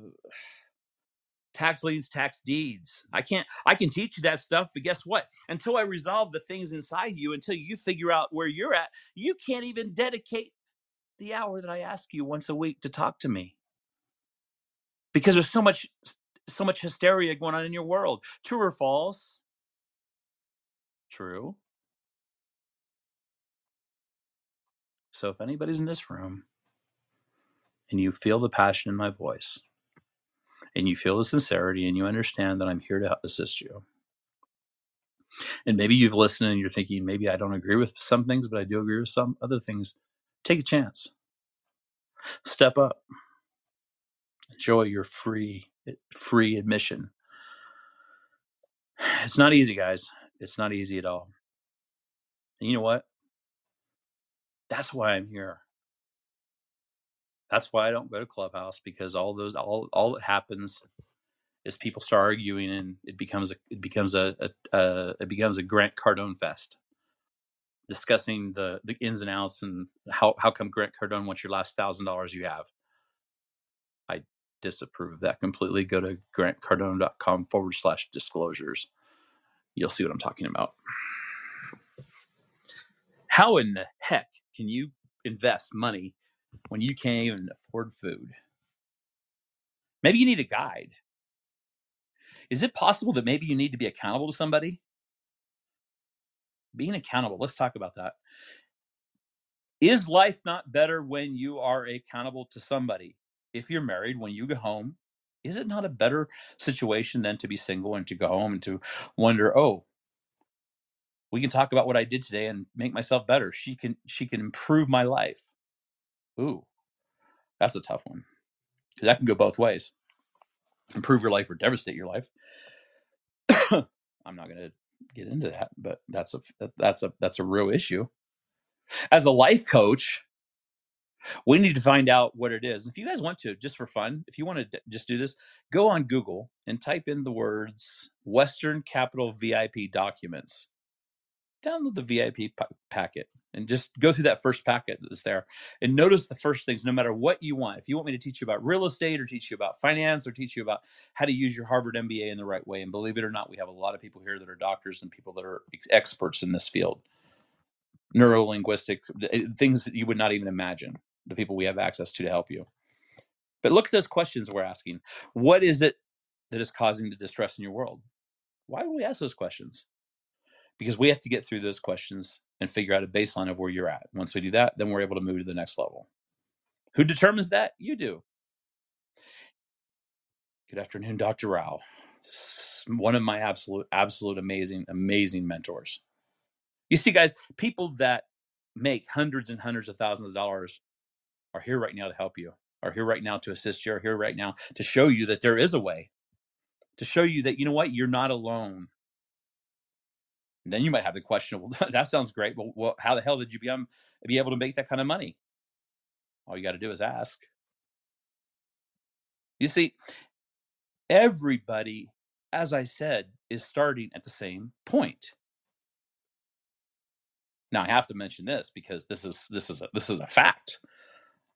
tax liens, tax deeds. I can't. I can teach you that stuff, but guess what? Until I resolve the things inside you, until you figure out where you're at, you can't even dedicate the hour that I ask you once a week to talk to me because there's so much so much hysteria going on in your world. True or false? True. So if anybody's in this room and you feel the passion in my voice and you feel the sincerity and you understand that I'm here to assist you. And maybe you've listened and you're thinking, maybe I don't agree with some things, but I do agree with some other things. Take a chance. Step up enjoy your free eh, free admission. *sighs* It's not easy, guys. It's not easy at all. And you know what? That's why I'm here. That's why I don't go to Clubhouse because all those all all that happens is people start arguing and it becomes a it becomes a, a, a it becomes a Grant Cardone fest discussing the the ins and outs and how how come Grant Cardone wants your last thousand dollars you have disapprove of that completely, go to grantcardone.com forward slash disclosures. You'll see what I'm talking about. How in the heck can you invest money when you can't even afford food? Maybe you need a guide. Is it possible that maybe you need to be accountable to somebody? Being accountable, let's talk about that. Is life not better when you are accountable to somebody? If you're married, when you go home, is it not a better situation than to be single and to go home and to wonder, oh, we can talk about what I did today and make myself better. She can she can improve my life. Ooh, that's a tough one that can go both ways. Improve your life or devastate your life. *coughs* I'm not to get into that, but that's a that's a that's a real issue. As a life coach, we need to find out what it is. If you guys want to, just for fun, if you want to just do this, go on Google and type in the words Western Capital VIP documents. Download the VIP packet and just go through that first packet that's there and notice the first things no matter what you want. If you want me to teach you about real estate or teach you about finance or teach you about how to use your Harvard MBA in the right way, and believe it or not, we have a lot of people here that are doctors and people that are experts in this field neuro linguistic eh, things that you would not even imagine. The people we have access to to help you. But look at those questions we're asking. What is it that is causing the distress in your world? Why do we ask those questions? Because we have to get through those questions and figure out a baseline of where you're at. Once we do that, then we're able to move to the next level. Who determines that? You do. Good afternoon, Dr. Rao. One of my absolute, absolute amazing, amazing mentors. You see, guys, people that make hundreds and hundreds of thousands of dollars are here right now to help you, are here right now to assist you, are here right now to show you that there is a way, to show you that, you know what, you're not alone. And then you might have the question, well, *laughs* that sounds great. Well, well how the hell did you be, be able to make that kind of money? All you got to do is ask. You see, everybody, as I said, is starting at the same point. Now I have to mention this because this is this is a, this is a fact.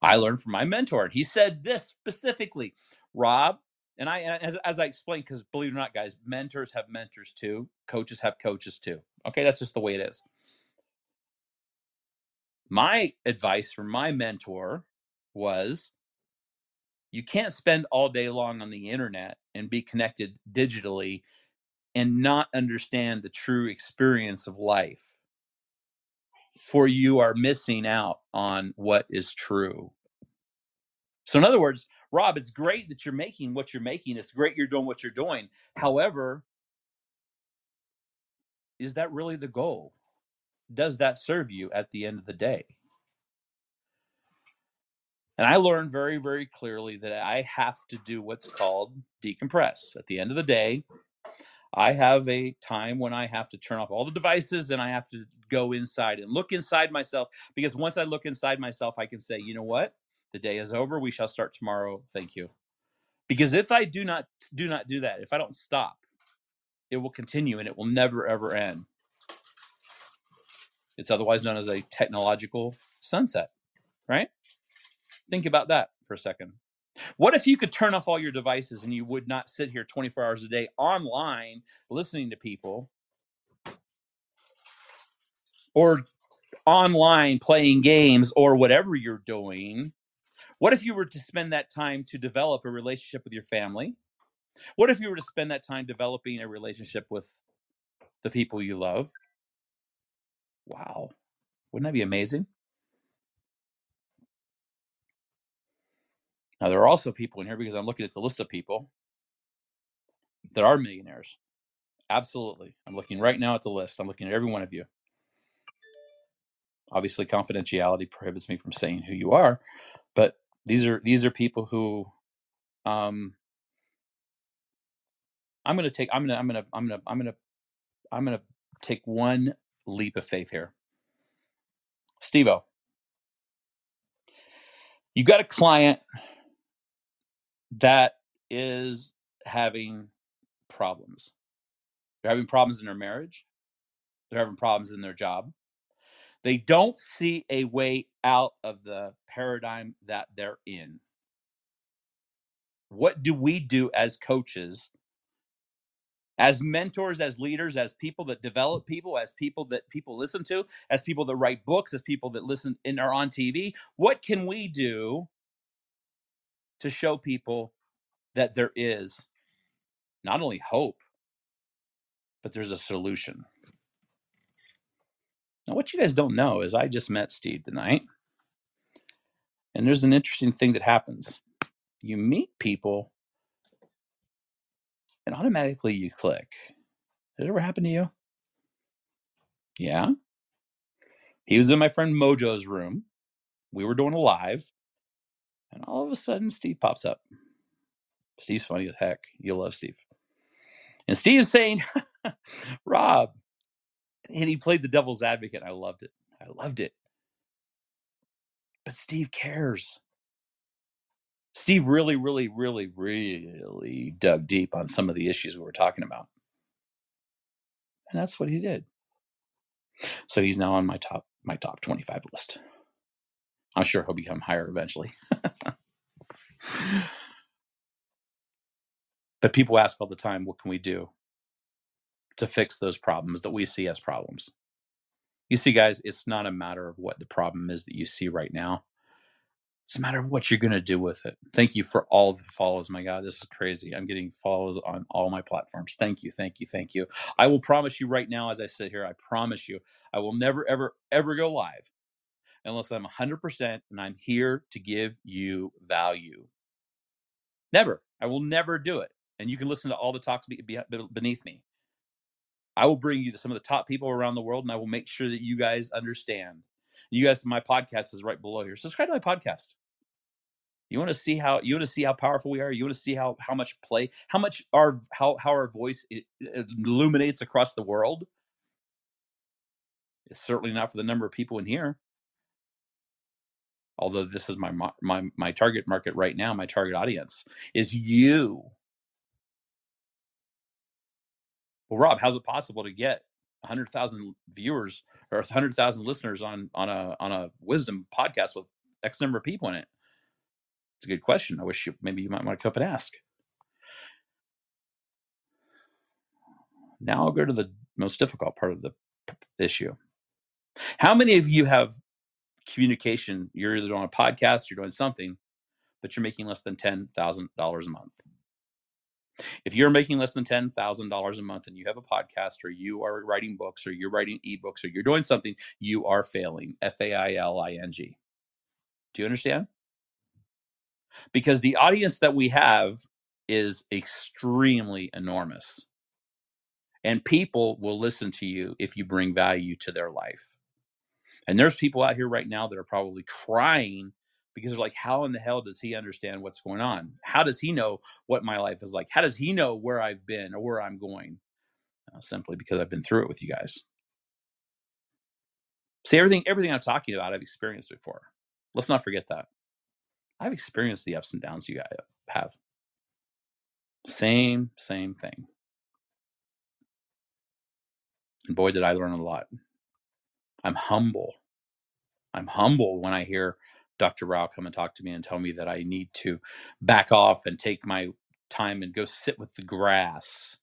I learned from my mentor, and he said this specifically, Rob. And I, as, as I explained, because believe it or not, guys, mentors have mentors too. Coaches have coaches too. Okay, that's just the way it is. My advice from my mentor was you can't spend all day long on the internet and be connected digitally and not understand the true experience of life for you are missing out on what is true. So in other words rob it's great that you're making what you're making it's great you're doing what you're doing however is that really the goal? Does that serve you at the end of the day? And I learned very, very clearly that I have to do what's called decompress. At the end of the day, I have a time when I have to turn off all the devices and I have to go inside and look inside myself because once I look inside myself, I can say, you know what? The day is over. We shall start tomorrow. Thank you. Because if I do not do not do that, if I don't stop, it will continue and it will never ever end. It's otherwise known as a technological sunset, right? Think about that for a second. What if you could turn off all your devices and you would not sit here 24 hours a day online listening to people or online playing games or whatever you're doing? What if you were to spend that time to develop a relationship with your family? What if you were to spend that time developing a relationship with the people you love? Wow. Wouldn't that be amazing? Now, there are also people in here because I'm looking at the list of people that are millionaires. Absolutely. I'm looking right now at the list. I'm looking at every one of you. Obviously, confidentiality prohibits me from saying who you are, but these are these are people who um, I'm going to take. I'm going to. I'm going to. I'm going to. I'm going to. I'm going to take one leap of faith here. Stevo, you got a client that is having problems. They're having problems in their marriage. They're having problems in their job. They don't see a way out of the paradigm that they're in. What do we do as coaches, as mentors, as leaders, as people that develop people, as people that people listen to, as people that write books, as people that listen and are on TV? What can we do to show people that there is not only hope, but there's a solution. Now, what you guys don't know is I just met Steve tonight, and there's an interesting thing that happens. You meet people, and automatically you click. Did it ever happen to you? Yeah. He was in my friend Mojo's room. We were doing a live, and all of a sudden, Steve pops up. Steve's funny as heck. You'll love Steve. And Steve's saying, *laughs* Rob, and he played the devil's advocate. I loved it. I loved it. But Steve cares. Steve really, really, really, really dug deep on some of the issues we were talking about. And that's what he did. So he's now on my top my top 25 list. I'm sure he'll become higher eventually. *laughs* but people ask all the time, what can we do to fix those problems that we see as problems? You see, guys, it's not a matter of what the problem is that you see right now. It's a matter of what you're going to do with it. Thank you for all the follows. My God, this is crazy. I'm getting follows on all my platforms. Thank you, thank you, thank you. I will promise you right now, as I sit here, I promise you, I will never, ever, ever go live unless I'm 100% and I'm here to give you value. Never. I will never do it. And you can listen to all the talks be- uh, beneath me. I will bring you some of the top people around the world and I will make sure that you guys understand. You guys, my podcast is right below here. Subscribe to my podcast. You want to see how you want to see how powerful we are. You want to see how how much play, how much our how how our voice illuminates across the world. It's certainly not for the number of people in here. Although this is my my my target market right now, my target audience is you. Well, Rob, how's it possible to get 100,000 viewers or 100,000 listeners on on a on a wisdom podcast with X number of people in it? It's a good question. I wish you maybe you might want to come up and ask. Now I'll go to the most difficult part of the issue. How many of you have communication? You're either on a podcast, you're doing something, but you're making less than ten thousand dollars a month. If you're making less than ten thousand dollars a month and you have a podcast, or you are writing books, or you're writing ebooks, or you're doing something, you are failing. F A I L I N G. Do you understand? because the audience that we have is extremely enormous. And people will listen to you if you bring value to their life. And there's people out here right now that are probably crying because they're like, how in the hell does he understand what's going on? How does he know what my life is like? How does he know where I've been or where I'm going? Uh, simply because I've been through it with you guys. See, everything, everything I'm talking about, I've experienced before. Let's not forget that. I've experienced the ups and downs you guys have. Same, same thing. And boy, did I learn a lot. I'm humble. I'm humble when I hear Dr. Rao come and talk to me and tell me that I need to back off and take my time and go sit with the grass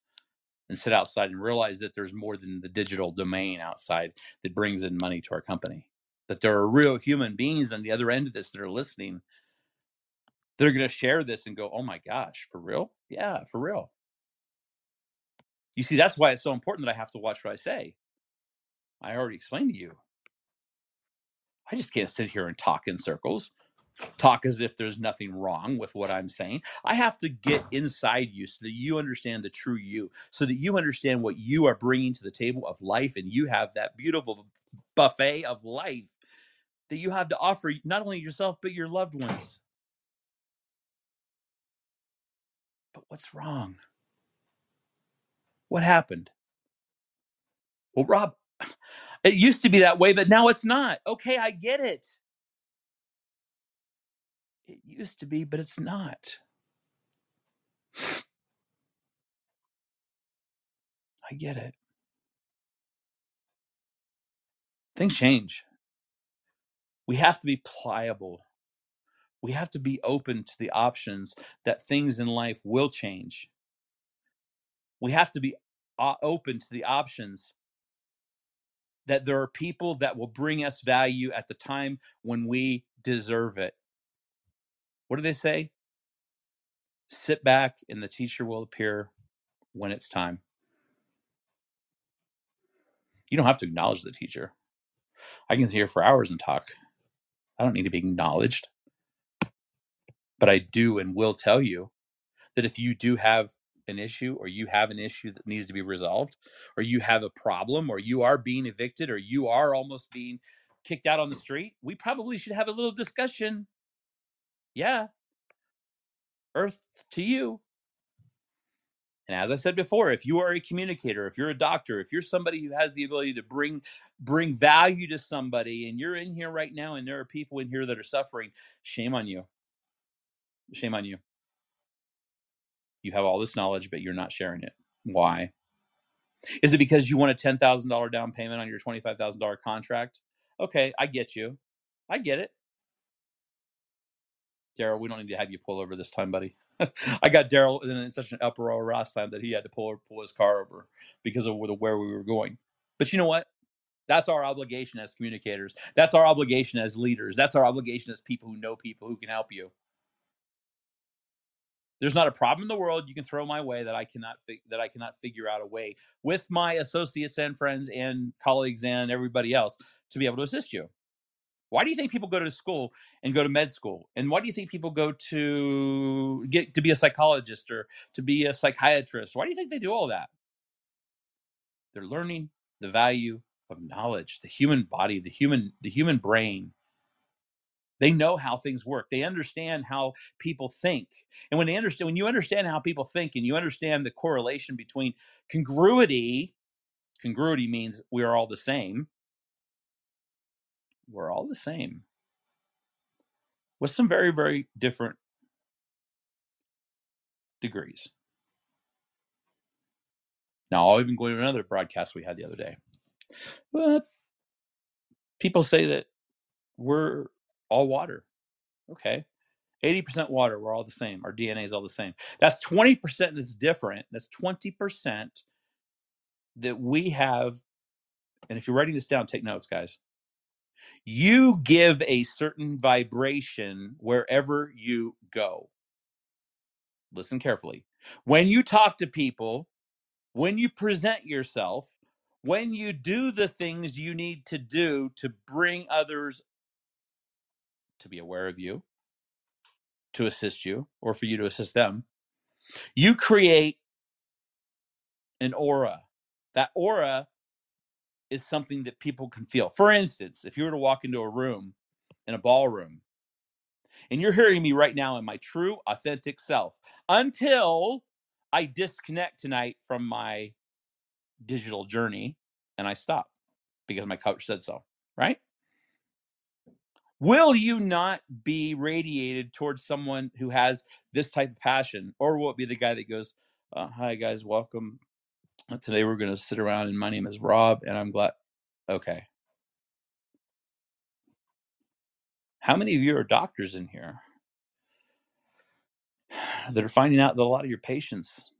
and sit outside and realize that there's more than the digital domain outside that brings in money to our company. That there are real human beings on the other end of this that are listening they're going to share this and go, "Oh my gosh, for real? Yeah, for real." You see, that's why it's so important that I have to watch what I say. I already explained to you. I just can't sit here and talk in circles, talk as if there's nothing wrong with what I'm saying. I have to get inside you so that you understand the true you, so that you understand what you are bringing to the table of life, and you have that beautiful buffet of life that you have to offer not only yourself but your loved ones. But what's wrong? What happened? Well, Rob, it used to be that way, but now it's not. Okay, I get it. It used to be, but it's not. I get it. Things change. We have to be pliable we have to be open to the options that things in life will change. We have to be uh, open to the options that there are people that will bring us value at the time when we deserve it. What do they say? Sit back and the teacher will appear when it's time. You don't have to acknowledge the teacher. I can sit here for hours and talk. I don't need to be acknowledged. But I do and will tell you that if you do have an issue or you have an issue that needs to be resolved or you have a problem or you are being evicted or you are almost being kicked out on the street, we probably should have a little discussion. Yeah. Earth to you. And as I said before, if you are a communicator, if you're a doctor, if you're somebody who has the ability to bring bring value to somebody and you're in here right now and there are people in here that are suffering, shame on you. Shame on you. You have all this knowledge, but you're not sharing it. Why? Is it because you want a $10,000 down payment on your $25,000 contract? Okay, I get you. I get it. Daryl, we don't need to have you pull over this time, buddy. *laughs* I got Daryl in such an uproar last time that he had to pull pull his car over because of where we were going. But you know what? That's our obligation as communicators. That's our obligation as leaders. That's our obligation as people who know people who can help you. There's not a problem in the world you can throw my way that I cannot fi- that I cannot figure out a way with my associates and friends and colleagues and everybody else to be able to assist you. Why do you think people go to school and go to med school? And why do you think people go to get to be a psychologist or to be a psychiatrist? Why do you think they do all that? They're learning the value of knowledge, the human body, the human the human brain. They know how things work. They understand how people think. And when they understand when you understand how people think and you understand the correlation between congruity, congruity means we are all the same. We're all the same. With some very, very different degrees. Now, I'll even go to another broadcast we had the other day. But people say that we're all water. Okay. 80% water, we're all the same. Our DNA is all the same. That's 20% that's different. That's 20% that we have. And if you're writing this down, take notes, guys. You give a certain vibration wherever you go. Listen carefully. When you talk to people, when you present yourself, when you do the things you need to do to bring others to be aware of you, to assist you, or for you to assist them, you create an aura. That aura is something that people can feel. For instance, if you were to walk into a room, in a ballroom, and you're hearing me right now in my true, authentic self, until I disconnect tonight from my digital journey and I stop because my coach said so, right? Will you not be radiated towards someone who has this type of passion? Or will it be the guy that goes, uh, Hi, guys, welcome. Uh, Today we're going to sit around, and my name is Rob, and I'm glad. Okay. How many of you are doctors in here *sighs* that are finding out that a lot of your patients,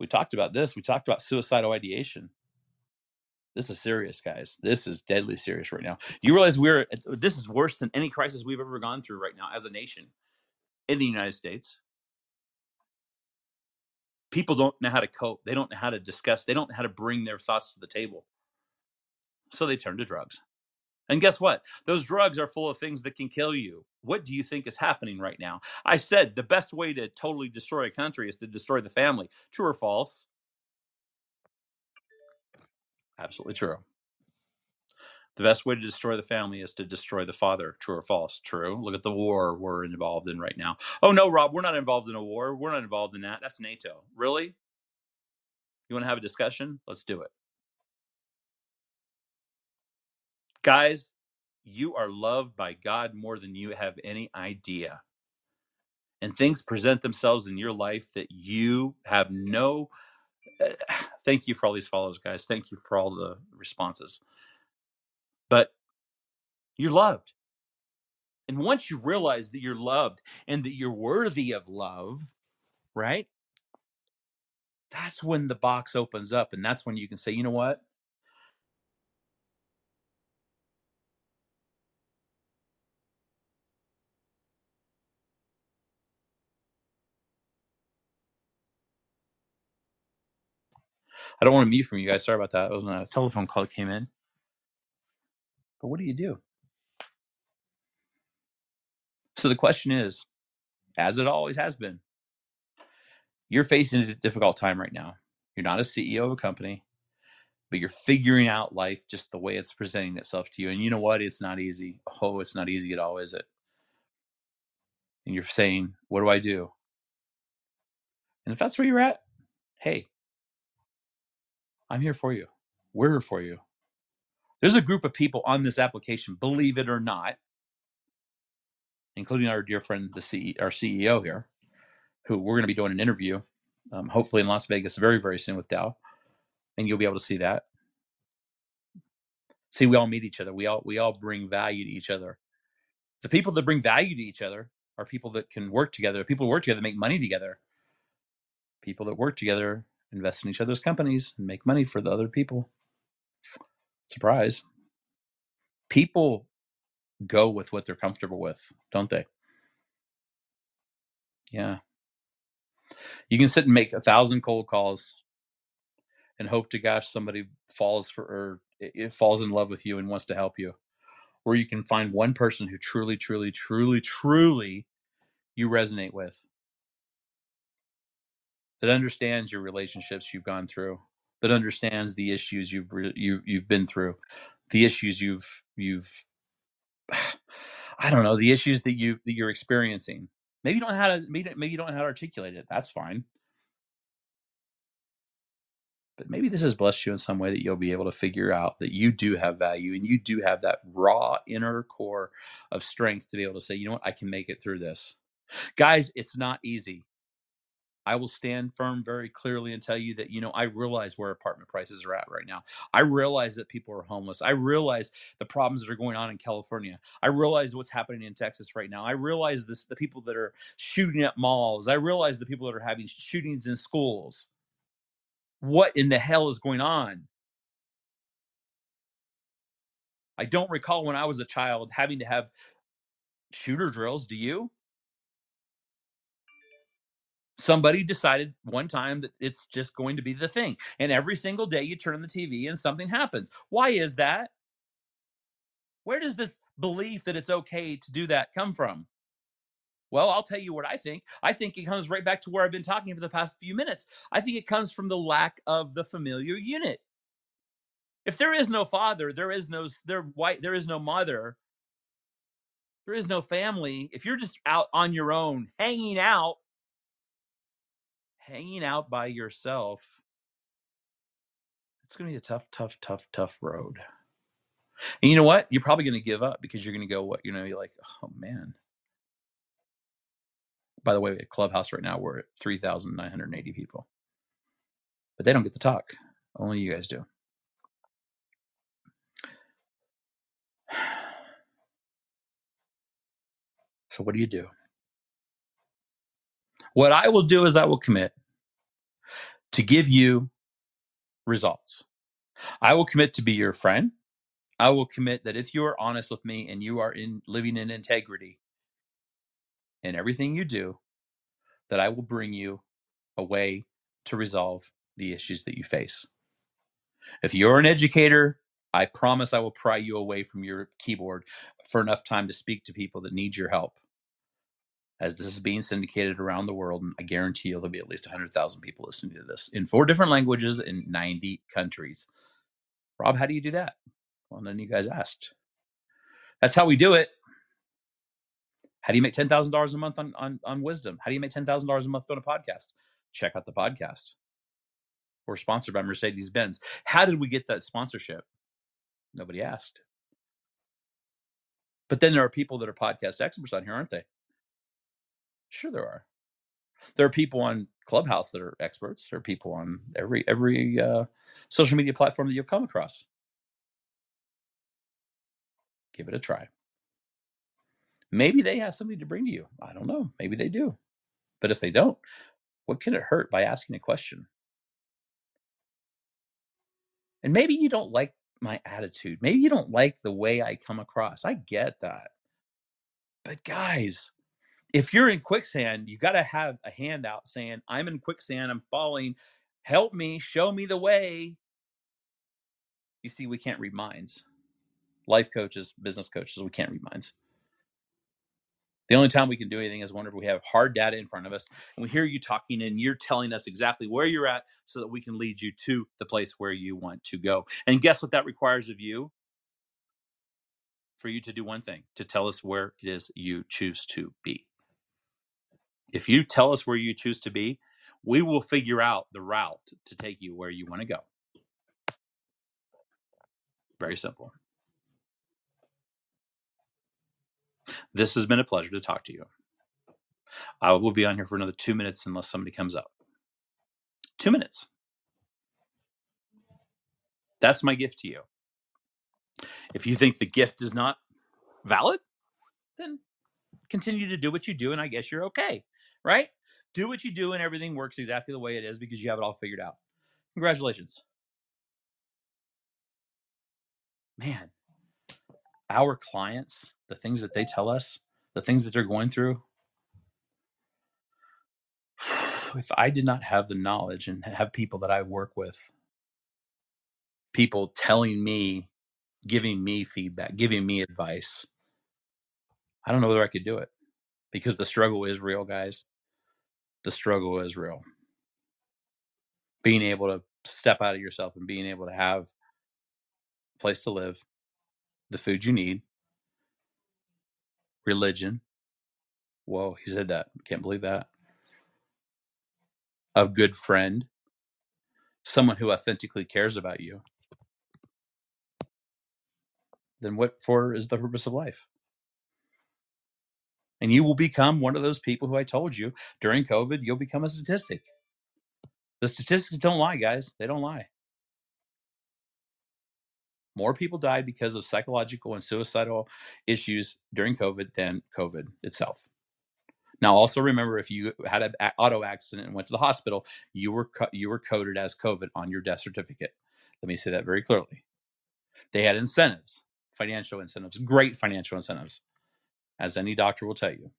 we talked about this, we talked about suicidal ideation. This is serious, guys. This is deadly serious right now. You realize we're, this is worse than any crisis we've ever gone through right now as a nation in the United States. People don't know how to cope, they don't know how to discuss, they don't know how to bring their thoughts to the table. So they turn to drugs. And guess what? Those drugs are full of things that can kill you. What do you think is happening right now? I said the best way to totally destroy a country is to destroy the family. True or false? Absolutely true. The best way to destroy the family is to destroy the father. True or false? True. Look at the war we're involved in right now. Oh, no, Rob, we're not involved in a war. We're not involved in that. That's NATO. Really? You want to have a discussion? Let's do it. Guys, you are loved by God more than you have any idea. And things present themselves in your life that you have no. *sighs* Thank you for all these follows, guys. Thank you for all the responses. But you're loved. And once you realize that you're loved and that you're worthy of love, right? That's when the box opens up. And that's when you can say, you know what? I don't want to mute from you guys. Sorry about that. It was a telephone call came in. But what do you do? So the question is, as it always has been, you're facing a difficult time right now. You're not a CEO of a company, but you're figuring out life just the way it's presenting itself to you. And you know what? It's not easy. Oh, it's not easy at all, is it? And you're saying, what do I do? And if that's where you're at, hey, I'm here for you. We're here for you. There's a group of people on this application, believe it or not, including our dear friend, the CE, our CEO here, who we're going to be doing an interview, um, hopefully in Las Vegas very, very soon with Dow, and you'll be able to see that. See, we all meet each other. We all we all bring value to each other. The people that bring value to each other are people that can work together. People who work together make money together. People that work together invest in each other's companies and make money for the other people. Surprise. People go with what they're comfortable with, don't they? Yeah. You can sit and make a thousand cold calls and hope to gosh somebody falls for or it falls in love with you and wants to help you. Or you can find one person who truly, truly, truly, truly you resonate with that understands your relationships you've gone through, that understands the issues you've re- you you've been through, the issues you've you've *sighs* I don't know the issues that you that you're experiencing. Maybe you don't know how to maybe, maybe you don't know how to articulate it. That's fine. But maybe this has blessed you in some way that you'll be able to figure out that you do have value and you do have that raw inner core of strength to be able to say, you know what, I can make it through this. Guys, it's not easy. I will stand firm very clearly and tell you that, you know, I realize where apartment prices are at right now. I realize that people are homeless. I realize the problems that are going on in California. I realize what's happening in Texas right now. I realize this the people that are shooting at malls. I realize the people that are having shootings in schools. What in the hell is going on? I don't recall when I was a child having to have shooter drills. Do you? Somebody decided one time that it's just going to be the thing. And every single day you turn on the TV and something happens. Why is that? Where does this belief that it's okay to do that come from? Well, I'll tell you what I think. I think it comes right back to where I've been talking for the past few minutes. I think it comes from the lack of the familiar unit. If there is no father, there is no there white, there is no mother, there is no family. If you're just out on your own, hanging out, hanging out by yourself, it's going to be a tough, tough, tough, tough road. And you know what? You're probably going to give up because you're going to go, what, you know, you're like, oh man. By the way, at Clubhouse right now, we're at 3,980 people. But they don't get to talk. Only you guys do. *sighs* So what do you do? What I will do is I will commit to give you results. I will commit to be your friend. I will commit that if you are honest with me and you are in living in integrity in everything you do, that I will bring you a way to resolve the issues that you face. If you're an educator, I promise I will pry you away from your keyboard for enough time to speak to people that need your help. As this is mm-hmm. being syndicated around the world, and I guarantee you there'll be at least 100,000 people listening to this in four different languages in 90 countries. Rob, how do you do that? Well, none of you guys asked. That's how we do it. How do you make ten thousand dollars a month on, on on wisdom? How do you make ten thousand dollars a month on a podcast? Check out the podcast. We're sponsored by Mercedes Benz. How did we get that sponsorship? Nobody asked. But then there are people that are podcast experts on here, aren't they? Sure, there are. There are people on Clubhouse that are experts. There are people on every every uh, social media platform that you'll come across. Give it a try. Maybe they have something to bring to you. I don't know. Maybe they do. But if they don't, what can it hurt by asking a question? And maybe you don't like my attitude. Maybe you don't like the way I come across. I get that. But guys, if you're in quicksand, you got to have a handout saying, I'm in quicksand, I'm falling, help me, show me the way. You see, we can't read minds. Life coaches, business coaches, we can't read minds. The only time we can do anything is whenever we have hard data in front of us and we hear you talking and you're telling us exactly where you're at so that we can lead you to the place where you want to go. And guess what that requires of you? For you to do one thing to tell us where it is you choose to be. If you tell us where you choose to be, we will figure out the route to take you where you want to go. Very simple. This has been a pleasure to talk to you. I will be on here for another two minutes unless somebody comes up. Two minutes. That's my gift to you. If you think the gift is not valid, then continue to do what you do, and I guess you're okay, right? Do what you do, and everything works exactly the way it is because you have it all figured out. Congratulations. man, our clients, the things that they tell us, the things that they're going through, *sighs* if I did not have the knowledge and have people that I work with, people telling me, giving me feedback, giving me advice, I don't know whether I could do it because the struggle is real, guys. The struggle is real. Being able to step out of yourself and being able to have a place to live, the food you need, religion. Whoa, he said that. Can't believe that. A good friend, someone who authentically cares about you. Then what for is the purpose of life? And you will become one of those people who I told you during COVID, you'll become a statistic. The statistics don't lie, guys. They don't lie. More people died because of psychological and suicidal issues during COVID than COVID itself. Now, also remember, if you had an auto accident and went to the hospital, you were co- you were coded as COVID on your death certificate. Let me say that very clearly. They had incentives, financial incentives, great financial incentives, as any doctor will tell you.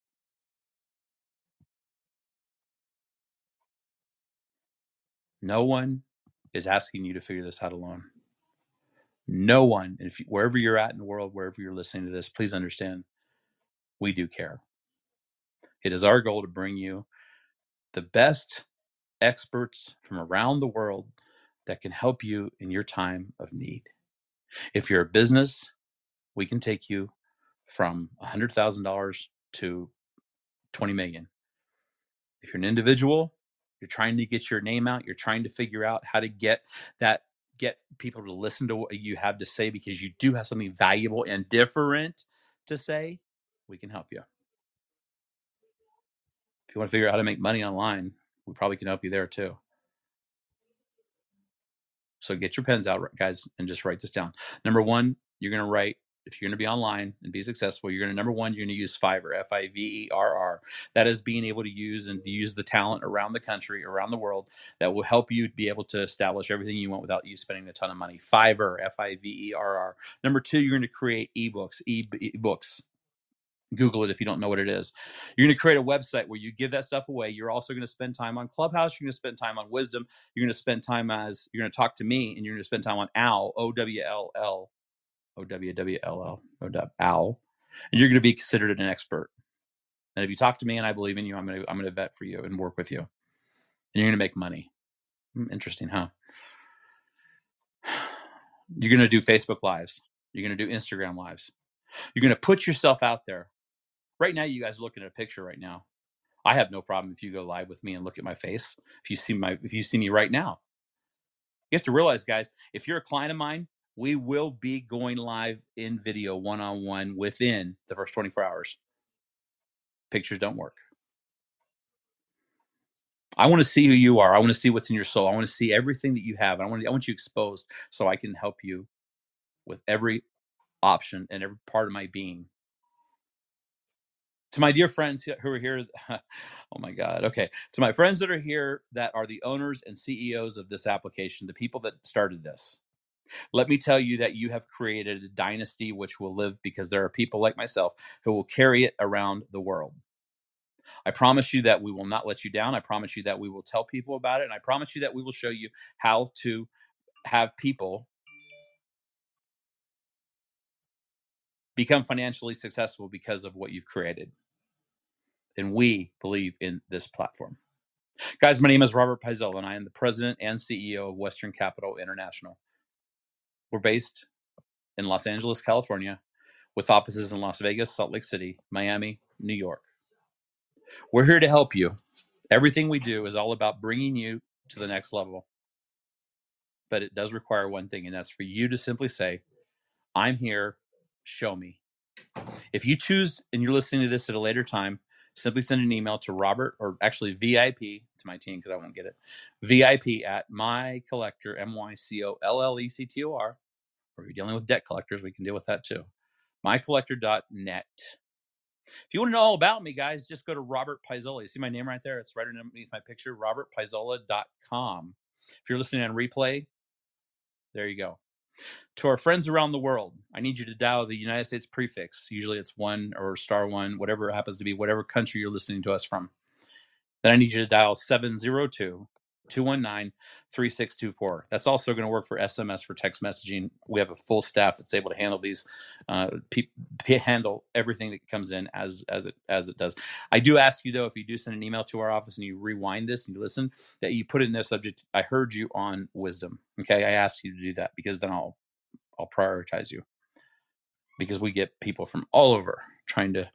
No one is asking you to figure this out alone. No one, if you, wherever you're at in the world, wherever you're listening to this, please understand, we do care. It is our goal to bring you the best experts from around the world that can help you in your time of need. If you're a business, we can take you from $100,000 to 20 million. If you're an individual, you're trying to get your name out, you're trying to figure out how to get that get people to listen to what you have to say because you do have something valuable and different to say, we can help you. If you want to figure out how to make money online, we probably can help you there too. So get your pens out, guys, and just write this down. Number one, you're going to write if you're going to be online and be successful, you're going to number one, you're going to use Fiverr, F I V E R R. That is being able to use and use the talent around the country, around the world that will help you be able to establish everything you want without you spending a ton of money. Fiverr, F I V E R R. Number two, you're going to create ebooks, ebooks. Google it if you don't know what it is. You're going to create a website where you give that stuff away. You're also going to spend time on Clubhouse. You're going to spend time on Wisdom. You're going to spend time as you're going to talk to me, and you're going to spend time on Owl, O W L L O W W L L O W owl, and you're going to be considered an expert. And if you talk to me and I believe in you, I'm going to I'm going to vet for you and work with you, and you're going to make money. Hmm, interesting, huh? You're going to do Facebook lives. You're going to do Instagram lives. You're going to put yourself out there. Right now, you guys are looking at a picture right now. I have no problem if you go live with me and look at my face. If you see my if you see me right now, you have to realize, guys, if you're a client of mine, we will be going live in video one on one within the first 24 hours. Pictures don't work. I want to see who you are. I want to see what's in your soul. I want to see everything that you have. I want to, I want you exposed so I can help you with every option and every part of my being. To my dear friends who are here, *laughs* oh my God. Okay. To my friends that are here that are the owners and CEOs of this application, the people that started this, let me tell you that you have created a dynasty which will live because there are people like myself who will carry it around the world. I promise you that we will not let you down. I promise you that we will tell people about it. And I promise you that we will show you how to have people become financially successful because of what you've created. And we believe in this platform. Guys, my name is Robert Paisola, and I am the president and CEO of Western Capital International. We're based in Los Angeles, California, with offices in Las Vegas, Salt Lake City, Miami, New York. We're here to help you. Everything we do is all about bringing you to the next level. But it does require one thing, and that's for you to simply say, I'm here, show me. If you choose and you're listening to this at a later time, simply send an email to Robert, or actually VIP my team because I won't get it. VIP at my collector, M Y C O L L E C T O R. Or if you're dealing with debt collectors, we can deal with that too. Mycollector.net. If you want to know all about me, guys, just go to Robert Paisola. You see my name right there? It's right underneath my picture, robertpaisola.com. If you're listening on replay, there you go. To our friends around the world, I need you to dial the United States prefix. Usually it's one or star one, whatever it happens to be, whatever country you're listening to us from. Then I need you to dial 702 219 3624. That's also going to work for SMS for text messaging. We have a full staff that's able to handle these, uh, pe- handle everything that comes in as as it as it does. I do ask you though, if you do send an email to our office and you rewind this and you listen, that you put in the subject. I heard you on wisdom. Okay, I ask you to do that because then I'll I'll prioritize you because we get people from all over trying to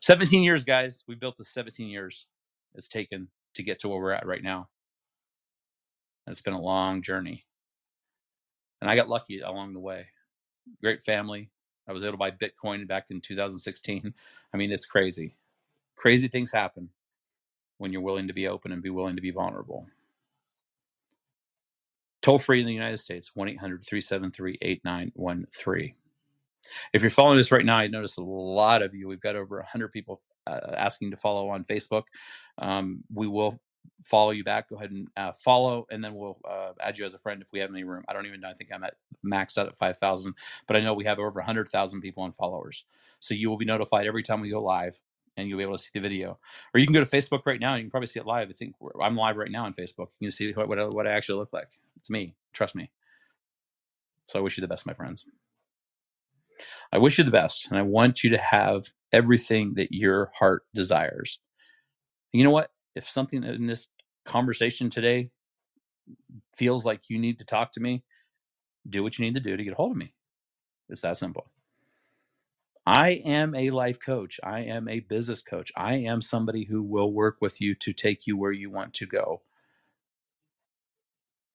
17 years guys we built this 17 years it's taken to get to where we're at right now and it's been a long journey. And I got lucky along the way. Great family. I was able to buy Bitcoin back in 2016. *laughs* I mean, it's crazy. Crazy things happen when you're willing to be open and be willing to be vulnerable. Toll free in the United States, 1 800 373 8913. If you're following this right now, I notice a lot of you. We've got over 100 people asking to follow on Facebook. Um, we will follow you back, go ahead and uh, follow, and then we'll uh, add you as a friend if we have any room. I don't even know. I think I'm at maxed out at 5,000, but I know we have over 100,000 people on followers. So you will be notified every time we go live and you'll be able to see the video. Or you can go to Facebook right now and you can probably see it live. I think I'm live right now on Facebook. You can see what, what, what I actually look like. It's me. Trust me. So I wish you the best, my friends. I wish you the best, and I want you to have everything that your heart desires. And you know what? if something in this conversation today feels like you need to talk to me, do what you need to do to get a hold of me. It's that simple. I am a life coach. I am a business coach. I am somebody who will work with you to take you where you want to go.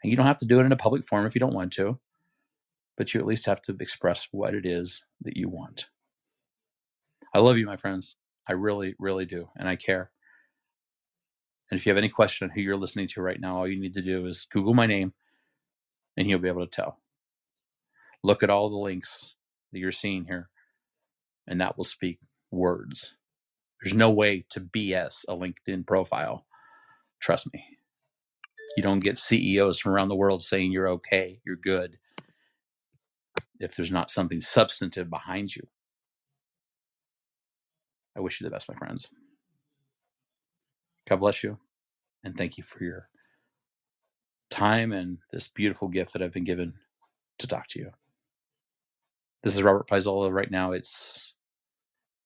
And you don't have to do it in a public forum if you don't want to, but you at least have to express what it is that you want. I love you, my friends. I really, really do. And I care. And if you have any question on who you're listening to right now, all you need to do is Google my name and you'll be able to tell. Look at all the links that you're seeing here, and that will speak words. There's no way to BS a LinkedIn profile. Trust me. You don't get CEOs from around the world saying you're okay, you're good, if there's not something substantive behind you. I wish you the best, my friends. God bless you. And thank you for your time and this beautiful gift that I've been given to talk to you. This is Robert Paisola. Right now it's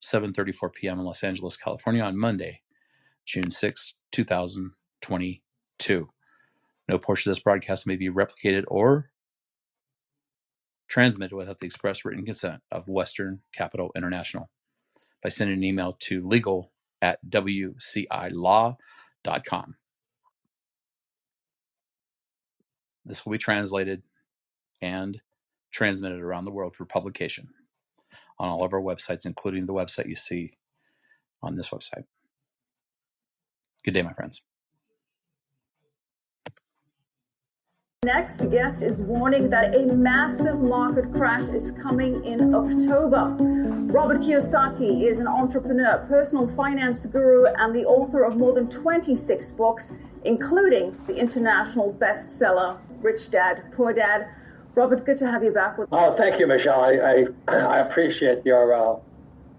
7:34 p.m. in Los Angeles, California on Monday, June 6, 2022. No portion of this broadcast may be replicated or transmitted without the express written consent of Western Capital International by sending an email to legal at wcilaw.com. This will be translated and transmitted around the world for publication on all of our websites, including the website you see on this website. Good day, my friends. Next guest is warning that a massive market crash is coming in October. Robert Kiyosaki is an entrepreneur, personal finance guru, and the author of more than 26 books, including the international bestseller Rich Dad, Poor Dad. Robert, good to have you back with us. Oh, thank you, Michelle. I, I, I appreciate your uh,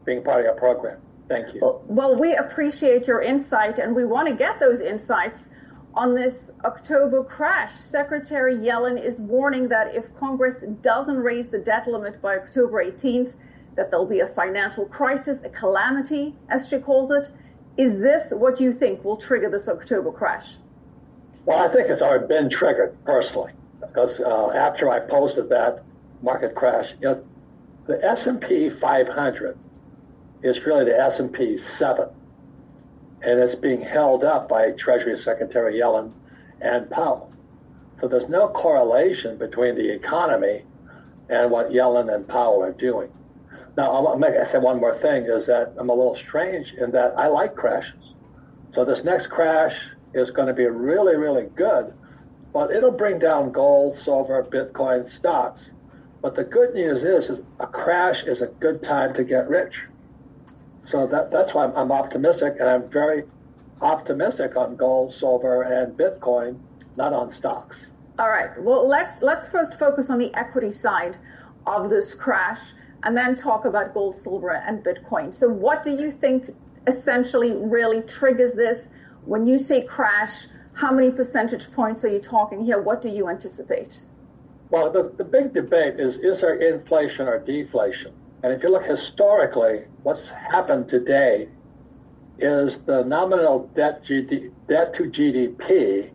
being part of your program. Thank you. Well, we appreciate your insight, and we want to get those insights on this October crash, Secretary Yellen is warning that if Congress doesn't raise the debt limit by October 18th, that there'll be a financial crisis, a calamity, as she calls it. Is this what you think will trigger this October crash? Well, I think it's already been triggered personally, because uh, after I posted that market crash, you know, the S&P 500 is really the S&P 7 and it's being held up by Treasury Secretary Yellen and Powell. So there's no correlation between the economy and what Yellen and Powell are doing. Now, I'll make, I say one more thing is that I'm a little strange in that I like crashes. So this next crash is going to be really, really good, but it'll bring down gold, silver, Bitcoin stocks. But the good news is, is a crash is a good time to get rich. So that, that's why I'm, I'm optimistic, and I'm very optimistic on gold, silver, and Bitcoin, not on stocks. All right. Well, let's let's first focus on the equity side of this crash and then talk about gold, silver, and Bitcoin. So, what do you think essentially really triggers this? When you say crash, how many percentage points are you talking here? What do you anticipate? Well, the, the big debate is is there inflation or deflation? And if you look historically, what's happened today is the nominal debt, GD, debt to GDP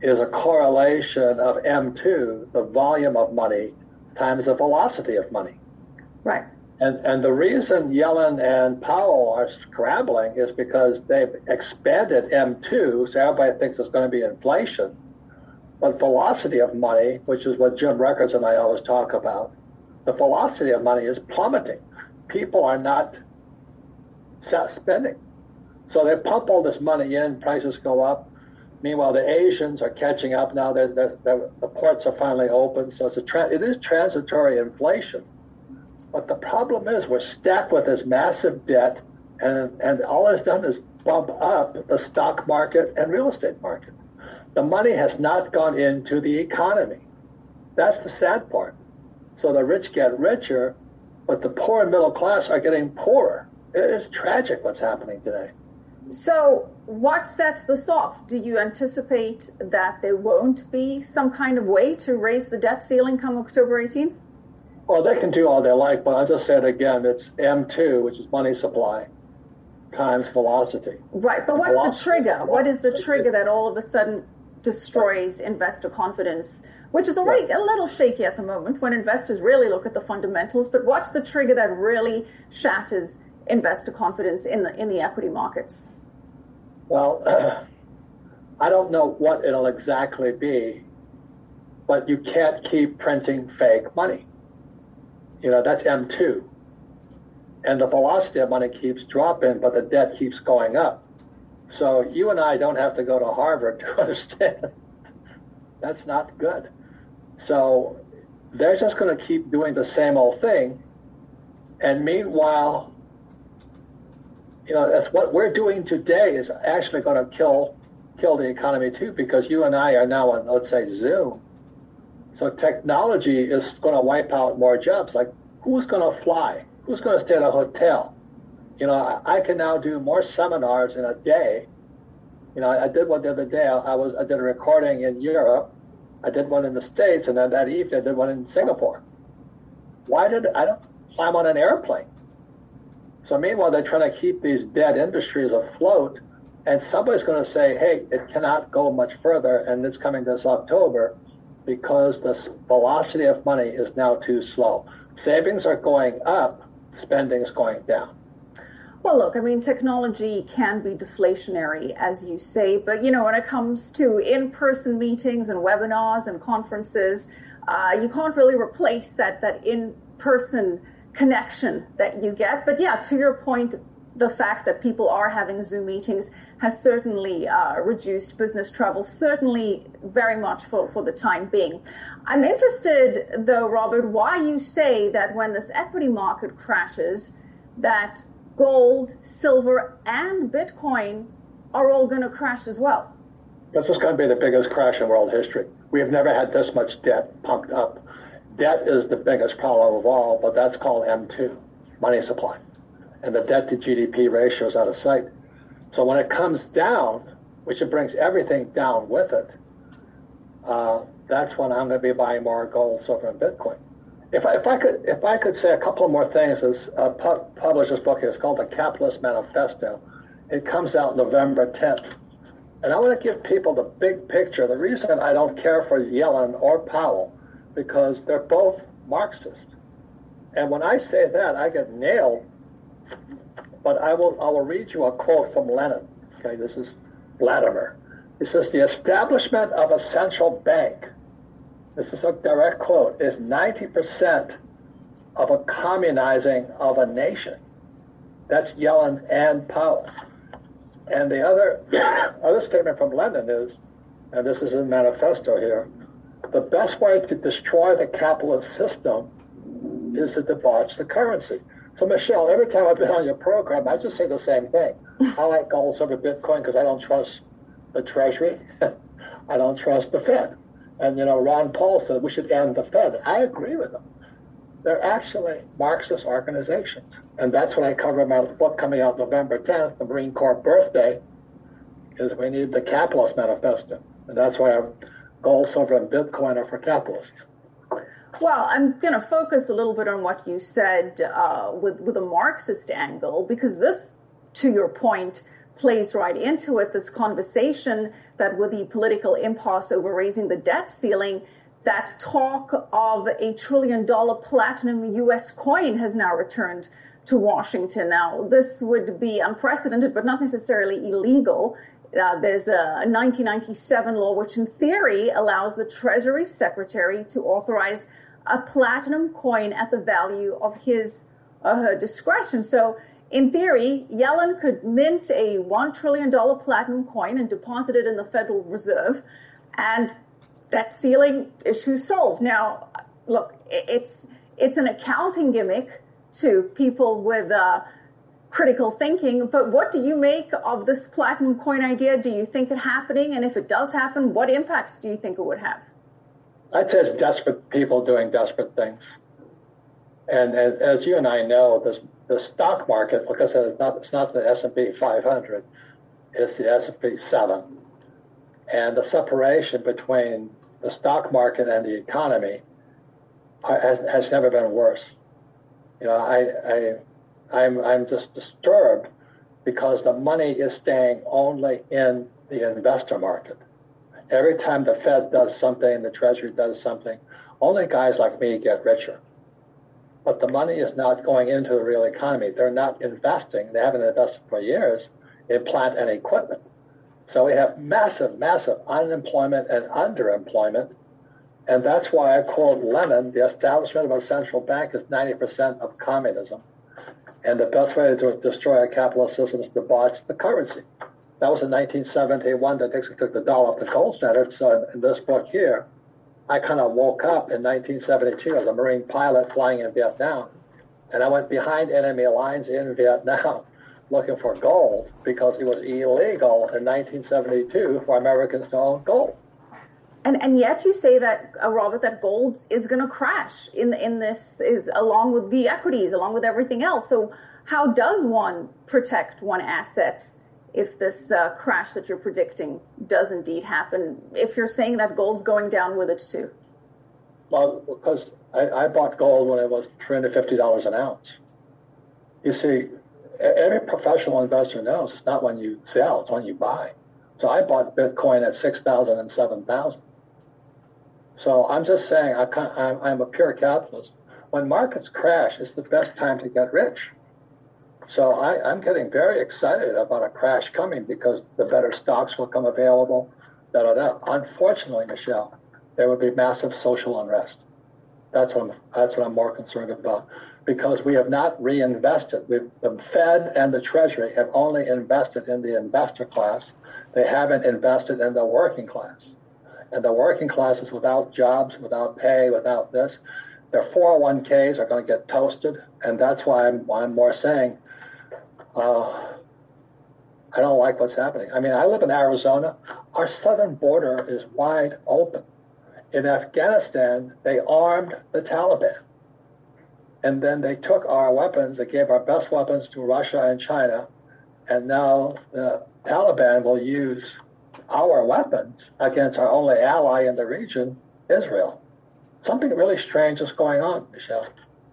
is a correlation of M2, the volume of money, times the velocity of money. Right. And, and the reason Yellen and Powell are scrambling is because they've expanded M2, so everybody thinks it's going to be inflation. But velocity of money, which is what Jim Rickards and I always talk about, the velocity of money is plummeting. People are not spending. So they pump all this money in, prices go up. Meanwhile, the Asians are catching up now. They're, they're, they're, the ports are finally open, so it's a tra- it is transitory inflation. But the problem is we're stacked with this massive debt, and, and all it's done is bump up the stock market and real estate market. The money has not gone into the economy. That's the sad part. So the rich get richer, but the poor and middle class are getting poorer. It is tragic what's happening today. So, what sets this off? Do you anticipate that there won't be some kind of way to raise the debt ceiling come October 18th? Well, they can do all they like, but I just said again, it's M2, which is money supply, times velocity. Right, but what's the trigger? What is the trigger that all of a sudden destroys investor confidence, which is already a little shaky at the moment when investors really look at the fundamentals? But what's the trigger that really shatters investor confidence in the in the equity markets? Well, uh, *clears throat* I don't know what it'll exactly be, but you can't keep printing fake money. You know, that's M2. And the velocity of money keeps dropping, but the debt keeps going up. So you and I don't have to go to Harvard to *laughs* understand that's not good. So they're just going to keep doing the same old thing. And meanwhile, you know, that's what we're doing today is actually going to kill kill the economy too, because you and I are now on, let's say, Zoom. So technology is going to wipe out more jobs. Like, who's going to fly? Who's going to stay at a hotel? You know, I, can now do more seminars in a day. You know, I did one the other day. I, was I did a recording in Europe. I did one in the States, and then that evening I did one in Singapore. Why did I don't climb on an airplane? So meanwhile, they're trying to keep these dead industries afloat, and somebody's going to say, "Hey, it cannot go much further," and it's coming this October because the velocity of money is now too slow. Savings are going up, spending is going down. Well, look, I mean, technology can be deflationary, as you say, but you know, when it comes to in-person meetings and webinars and conferences, uh, you can't really replace that that in-person connection that you get. But yeah, to your point, the fact that people are having Zoom meetings has certainly uh, reduced business travel, certainly very much for, for the time being. I'm interested, though, Robert, why you say that when this equity market crashes, that gold, silver, and Bitcoin are all going to crash as well. This is going to be the biggest crash in world history. We have never had this much debt pumped up debt is the biggest problem of all, but that's called M2, money supply. And the debt to GDP ratio is out of sight. So when it comes down, which it brings everything down with it, uh, that's when I'm going to be buying more gold, silver, and Bitcoin. If I, if I could if I could say a couple more things, is uh, pu- published this book. It's called The Capitalist Manifesto. It comes out November 10th. And I want to give people the big picture. The reason I don't care for Yellen or Powell because they're both Marxist. And when I say that, I get nailed. But I will, I will read you a quote from Lenin. Okay, this is Vladimir. He says, The establishment of a central bank, this is a direct quote, is 90% of a communizing of a nation. That's Yellen and Powell. And the other, *coughs* other statement from Lenin is, and this is in manifesto here, the best way to destroy the capitalist system is to debauch the currency. So, Michelle, every time I've been on your program, I just say the same thing. I like gold, silver, Bitcoin because I don't trust the Treasury. *laughs* I don't trust the Fed. And, you know, Ron Paul said we should end the Fed. I agree with him. They're actually Marxist organizations. And that's what I cover in my book coming out November 10th, the Marine Corps birthday, is we need the capitalist manifesto. And that's why gold, silver, and Bitcoin are for capitalists. Well, I'm going to focus a little bit on what you said uh, with with a Marxist angle because this, to your point, plays right into it. This conversation that with the political impasse over raising the debt ceiling, that talk of a trillion dollar platinum U.S. coin has now returned to Washington. Now, this would be unprecedented, but not necessarily illegal. Uh, there's a 1997 law which, in theory, allows the Treasury Secretary to authorize a platinum coin at the value of his or her discretion. So, in theory, Yellen could mint a $1 trillion platinum coin and deposit it in the Federal Reserve, and that ceiling issue solved. Now, look, it's, it's an accounting gimmick to people with uh, critical thinking, but what do you make of this platinum coin idea? Do you think it happening? And if it does happen, what impacts do you think it would have? Say it's desperate people doing desperate things. And, as you and I know, the stock market, said, it's not, it's not the S&P 500, it's the S&P 7. And the separation between the stock market and the economy uh, has, has never been worse. You know, I, I, I'm, I'm just disturbed because the money is staying only in the investor market. Every time the Fed does something, the Treasury does something, only guys like me get richer. But the money is not going into the real economy. They're not investing. They haven't invested for years in plant and equipment. So we have massive, massive unemployment and underemployment. And that's why I quote Lenin the establishment of a central bank is 90% of communism. And the best way to destroy a capitalist system is to botch the currency. That was in 1971 that Nixon took the dollar off the gold standard. So in this book here, I kind of woke up in 1972 as a Marine pilot flying in Vietnam. And I went behind enemy lines in Vietnam *laughs* looking for gold because it was illegal in 1972 for Americans to own gold. And, and yet you say that uh, Robert that gold is going to crash in in this is along with the equities along with everything else. So how does one protect one assets if this uh, crash that you're predicting does indeed happen, if you're saying that gold's going down with it too? Well, because I, I bought gold when it was $350 an ounce. You see, every professional investor knows it's not when you sell, it's when you buy. So I bought Bitcoin at 6,000 and 7,000. So I'm just saying, I I'm a pure capitalist. When markets crash, it's the best time to get rich. So I, am getting very excited about a crash coming because the better stocks will come available. Da, da, da. Unfortunately, Michelle, there will be massive social unrest. That's what I'm, that's what I'm more concerned about because we have not reinvested. We've, the Fed and the Treasury have only invested in the investor class. They haven't invested in the working class. And the working class is without jobs, without pay, without this. Their 401ks are going to get toasted. And that's why I'm, why I'm more saying uh, I don't like what's happening. I mean, I live in Arizona. Our southern border is wide open. In Afghanistan, they armed the Taliban. And then they took our weapons, they gave our best weapons to Russia and China. And now the Taliban will use our weapons against our only ally in the region, Israel. Something really strange is going on, Michelle.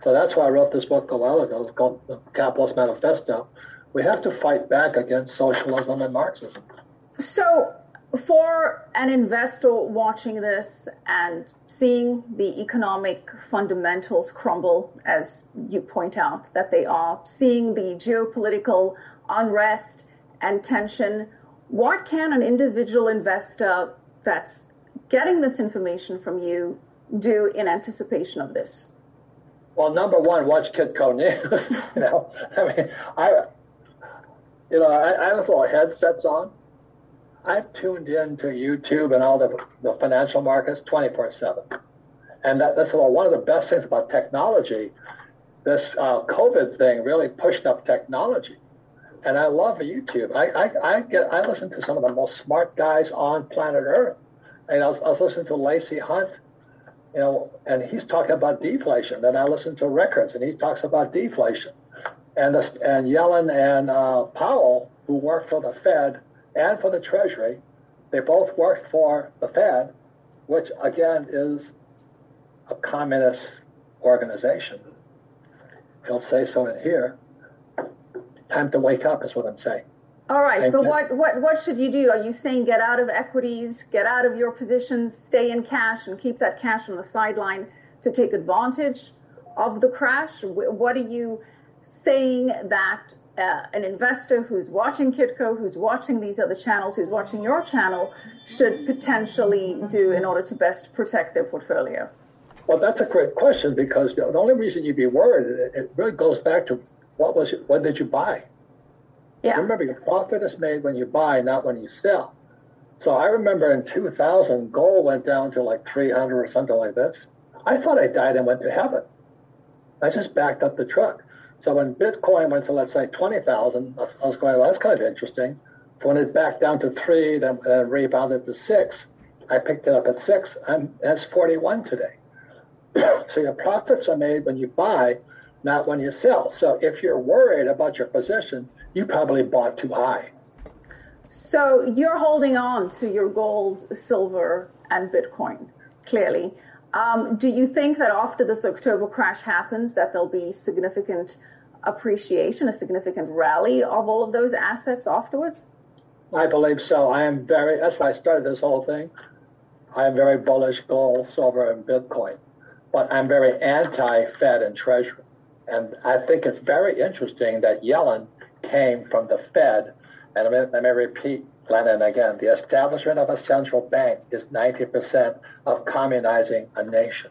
So that's why I wrote this book a while ago. Called The Capitalist Manifesto we have to fight back against socialism and Marxism. So, for an investor watching this and seeing the economic fundamentals crumble, as you point out that they are, seeing the geopolitical unrest and tension, what can an individual investor that's getting this information from you do in anticipation of this? Well, number one, watch Kitco News. *laughs* you know, I mean, I you know, I, I have little headsets on. I'm tuned in to YouTube and all the, the financial markets 24 7. And that, that's one of the best things about technology. This uh, COVID thing really pushed up technology. And I love YouTube. I, I, I, get I listen to some of the most smart guys on planet Earth. And I was, I was listening to Lacy Hunt, you know, and he's talking about deflation. Then I listen to Rickards and he talks about deflation. And, the, and Yellen and uh, Powell, who work for the Fed and for the Treasury, they both worked for the Fed, which again is a communist organization. He'll say so in here. Time to wake up is what I'm saying. All right, And- but what, what, what should you do? Are you saying get out of equities, get out of your positions, stay in cash, and keep that cash on the sideline to take advantage of the crash? What are you saying that uh, an investor who's watching Kitco, who's watching these other channels, who's watching your channel, should potentially do in order to best protect their portfolio? Well, that's a great question because the only reason you'd be worried, it, really goes back to what was it, what did you buy? Yeah. Remember, your profit is made when you buy, not when you sell. So I remember in 2000, gold went down to like 300 or something like this. I thought I died and went to heaven. I just backed up the truck. So when Bitcoin went to let's say 20,000, I was- going, well, that's kind of interesting. So when it backed down to three, then uh, rebounded to six, I picked it up at six. I'm that's 41 today. *coughs* so your profits are made when you buy, not when you sell. So if you're worried about your position, you probably bought too high. So you're holding on to your gold, silver, and Bitcoin, clearly. Um, do you think that after this October crash happens, that there'll be significant appreciation, a significant rally of all of those assets afterwards? I believe so. I am very, that's why I started this whole thing. I am very bullish gold, silver, and Bitcoin. But I'm very anti Fed and Treasury. And I think it's very interesting that Yellen came from the Fed. And me, let me repeat, Lenin, again the establishment of a central bank is 90% of communizing a nation.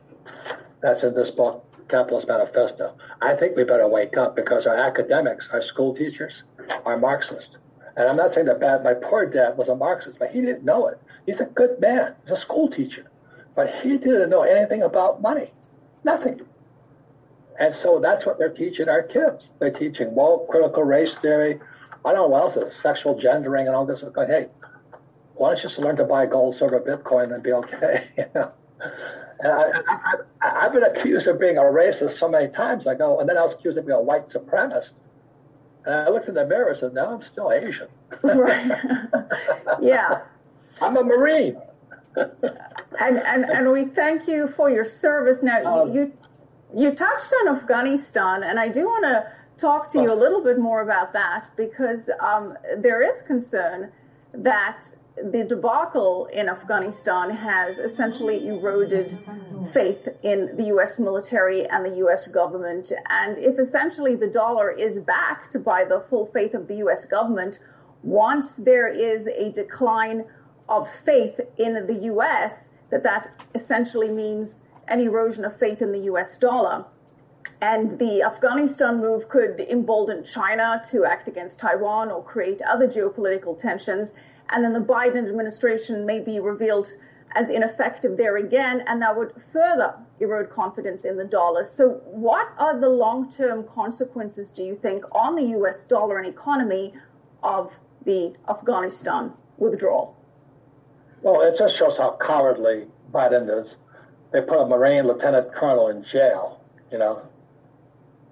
That's in this book, Capitalist Manifesto. I think we better wake up because our academics, our school teachers, are Marxist. And I'm not saying that bad, my poor dad was a Marxist, but he didn't know it. He's a good man. He's a school teacher. But he didn't know anything about money. Nothing. And so that's what they're teaching our kids. They're teaching woke, critical race theory. I don't know what else is, sexual gendering and all this. Going, hey, why don't you just learn to buy gold, silver, Bitcoin and be okay? *laughs* You know? And I, I, I, I've been accused of being a racist so many times. I go, and then I was accused of being a white supremacist. And I looked in the mirror and said, no, I'm still Asian. Right. *laughs* yeah. I'm a Marine. and, and and we thank you for your service. Now Um, you you touched on Afghanistan, and I do want to talk to you a little bit more about that because um, there is concern that the debacle in Afghanistan has essentially eroded faith in the U.S. military and the U.S. government. And if essentially the dollar is backed by the full faith of the U.S. government, once there is a decline of faith in the U.S., that that essentially means an erosion of faith in the U.S. dollar. And the Afghanistan move could embolden China to act against Taiwan or create other geopolitical tensions. And then the Biden administration may be revealed as ineffective there again, and that would further erode confidence in the dollar. So, what are the long term consequences, do you think, on the US dollar and economy of the Afghanistan withdrawal? Well, it just shows how cowardly Biden is. They put a Marine lieutenant colonel in jail, you know,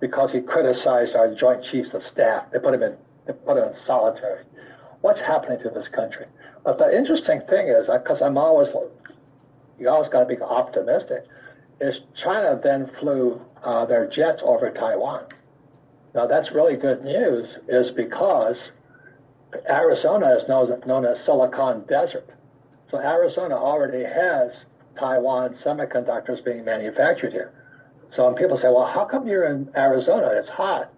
because he criticized our Joint Chiefs of Staff. They put him in, they put him in solitary. What's happening to this country? But the interesting thing is, because I'm always, you always got to be optimistic, is China then flew uh, their jets over Taiwan. Now that's really good news, is because Arizona is known, known as Silicon Desert. So Arizona already has Taiwan semiconductors being manufactured here. So when people say, well, how come you're in Arizona? It's hot.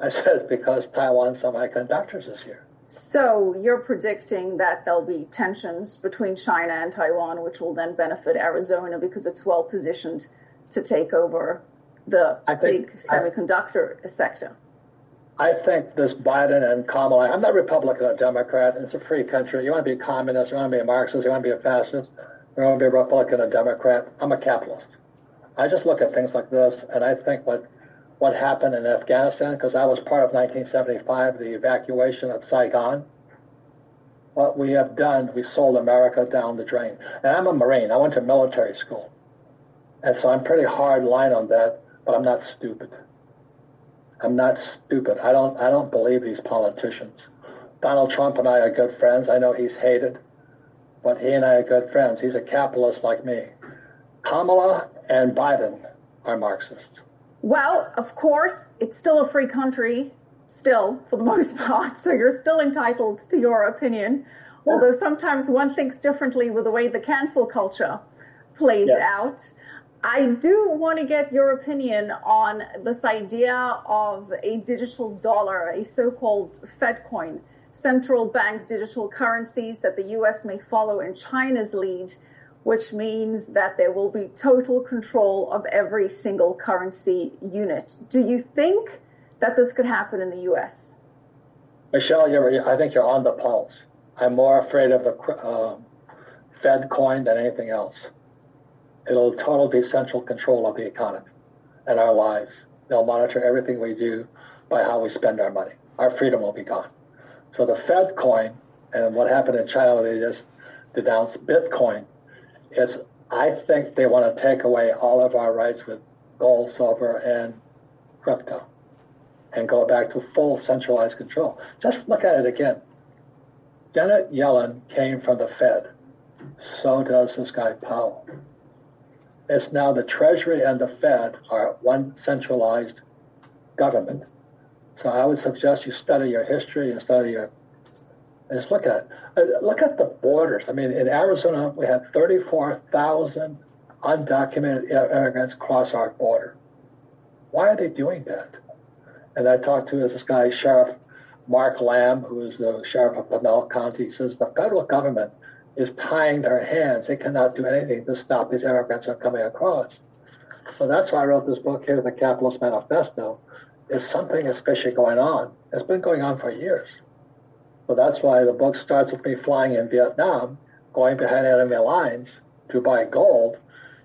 I *laughs* said, because Taiwan semiconductors is here. So you're predicting that there'll be tensions between China and Taiwan, which will then benefit Arizona because it's well positioned to take over the I think- big semiconductor sector. I think this Biden and Kamala, I'm not Republican or Democrat. It's a free country. You want to be a communist, you want to be a Marxist, you want to be a fascist, you want to be a Republican or Democrat. I'm a capitalist. I just look at things like this, and I think what what happened in Afghanistan, because I was part of 1975, the evacuation of Saigon. what we have done, we sold America down the drain. And I'm a Marine. I went to military school. And so I'm pretty hard line on that, but I'm not stupid. I'm not stupid. I don't I don't believe these politicians. Donald Trump and I are good friends. I know he's hated, but he and I are good friends. He's a capitalist like me. Kamala and Biden are Marxists. Well, of course, it's still a free country, still, for the *laughs* most part, so you're still entitled to your opinion. Yeah. Although sometimes one thinks differently with the way the cancel culture plays yeah. out. I do want to get your opinion on this idea of a digital dollar, a so called Fed coin, central bank digital currencies that the US may follow in China's lead, which means that there will be total control of every single currency unit. Do you think that this could happen in the US? Michelle, I think you're on the pulse. I'm more afraid of the uh, Fed coin than anything else. It'll totally be central control of the economy and our lives. They'll monitor everything we do by how we spend our money. Our freedom will be gone. So the Fed coin and what happened in China, they just denounced Bitcoin. It's I think they want to take away all of our rights with gold, silver, and crypto, and go back to full centralized control. Just look at it again. Janet Yellen came from the Fed. So does this guy Powell. It's now the Treasury and the Fed are one centralized government. So I would suggest you study your history and study your. Just look at. Look at the borders. I mean, in Arizona, we had 34,000 undocumented immigrants cross our border. Why are they doing that? And I talked to this guy, Sheriff Mark Lamb, who is the sheriff of Pinal County. He says the federal government is tying their hands. They cannot do anything to stop these immigrants from coming across. So that's why I wrote this book here, The Capitalist Manifesto. Is something fishy going on. It's been going on for years. So that's why the book starts with me flying in Vietnam, going behind enemy lines to buy gold.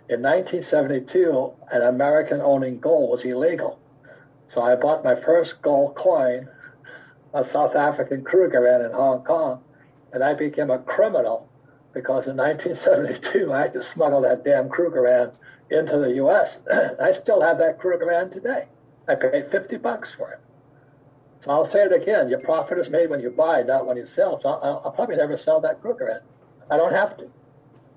In 1972, an American owning gold was illegal. So I bought my first gold coin, a South African Krugerrand in Hong Kong, and I became a criminal because in 1972 I had to smuggle that damn Krugerrand into the U.S. *clears throat* I still have that Krugerrand today. I paid 50 bucks for it. So I'll say it again: your profit is made when you buy, not when you sell. So I'll, I'll probably never sell that Krugerrand. I don't have to.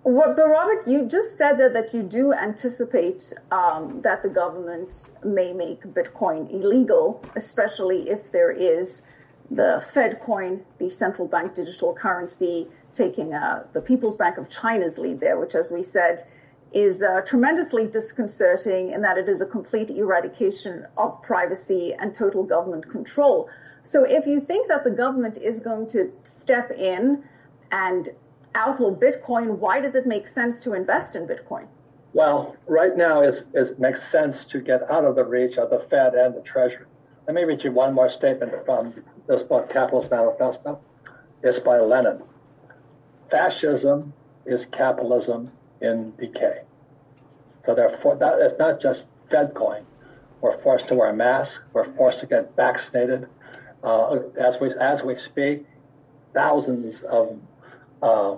Well, but Robert, you just said that, that you do anticipate um, that the government may make Bitcoin illegal, especially if there is the Fed coin, the central bank digital currency, taking uh, the People's Bank of China's lead there, which, as we said, is uh, tremendously disconcerting in that it is a complete eradication of privacy and total government control. So, if you think that the government is going to step in and outlaw Bitcoin, why does it make sense to invest in Bitcoin? Well, right now it, it makes sense to get out of the reach of the Fed and the Treasury. Let me read you one more statement from this book, Capitalist Manifesto. It's by Lenin fascism is capitalism in decay. So therefore, that is not just Fed coin. We're forced to wear a mask. We're forced to get vaccinated. Uh, as we as we speak, thousands of uh,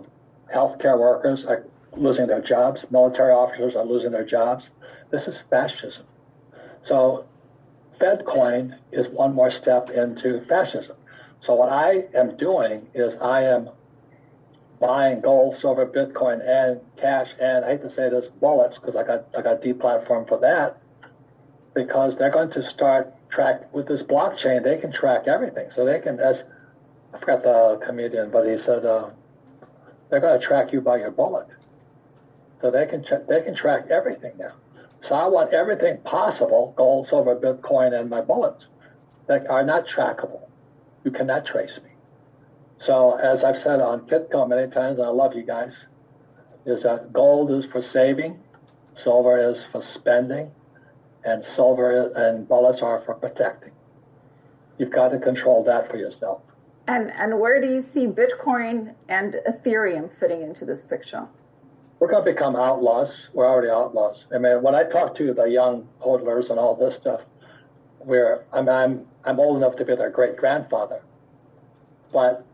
healthcare workers are losing their jobs. Military officers are losing their jobs. This is fascism. So, Fed coin is one more step into fascism. So what I am doing is I am buying gold, silver, Bitcoin, and cash, and I hate to say this, wallets, because I got I got deplatformed for that, because they're going to start track with this blockchain. They can track everything, so they can. As I forgot the comedian, but he said uh, they're going to track you by your bullet, so they can ch- they can track everything now. So I want everything possible, gold, silver, Bitcoin, and my bullets that are not trackable. You cannot trace me. So as I've said on Kitco many times, I love you guys, is that gold is for saving, silver is for spending, and silver and bullets are for protecting. You've got to control that for yourself. And and where do you see Bitcoin and Ethereum fitting into this picture? We're going to become outlaws. We're already outlaws. I mean, when I talk to the young hodlers and all this stuff, where I'm I'm I'm old enough to be their great grandfather, but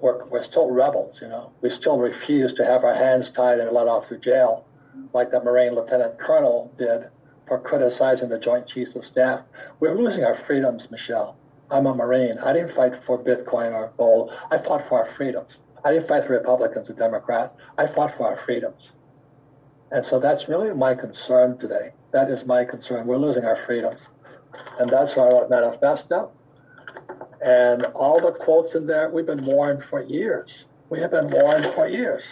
we're, we're still rebels, you know. We still refuse to have our hands tied and let off to jail, like the Marine Lieutenant Colonel did for criticizing the Joint Chiefs of Staff. We're losing our freedoms, Michelle. I'm a Marine. I didn't fight for Bitcoin or gold. I fought for our freedoms. I didn't fight for Republicans or Democrats. I fought for our freedoms. And so that's really my concern today. That is my concern. We're losing our freedoms. And that's why I wrote Manifesto. And all the quotes in there, we've been warned for years. We have been warned for years.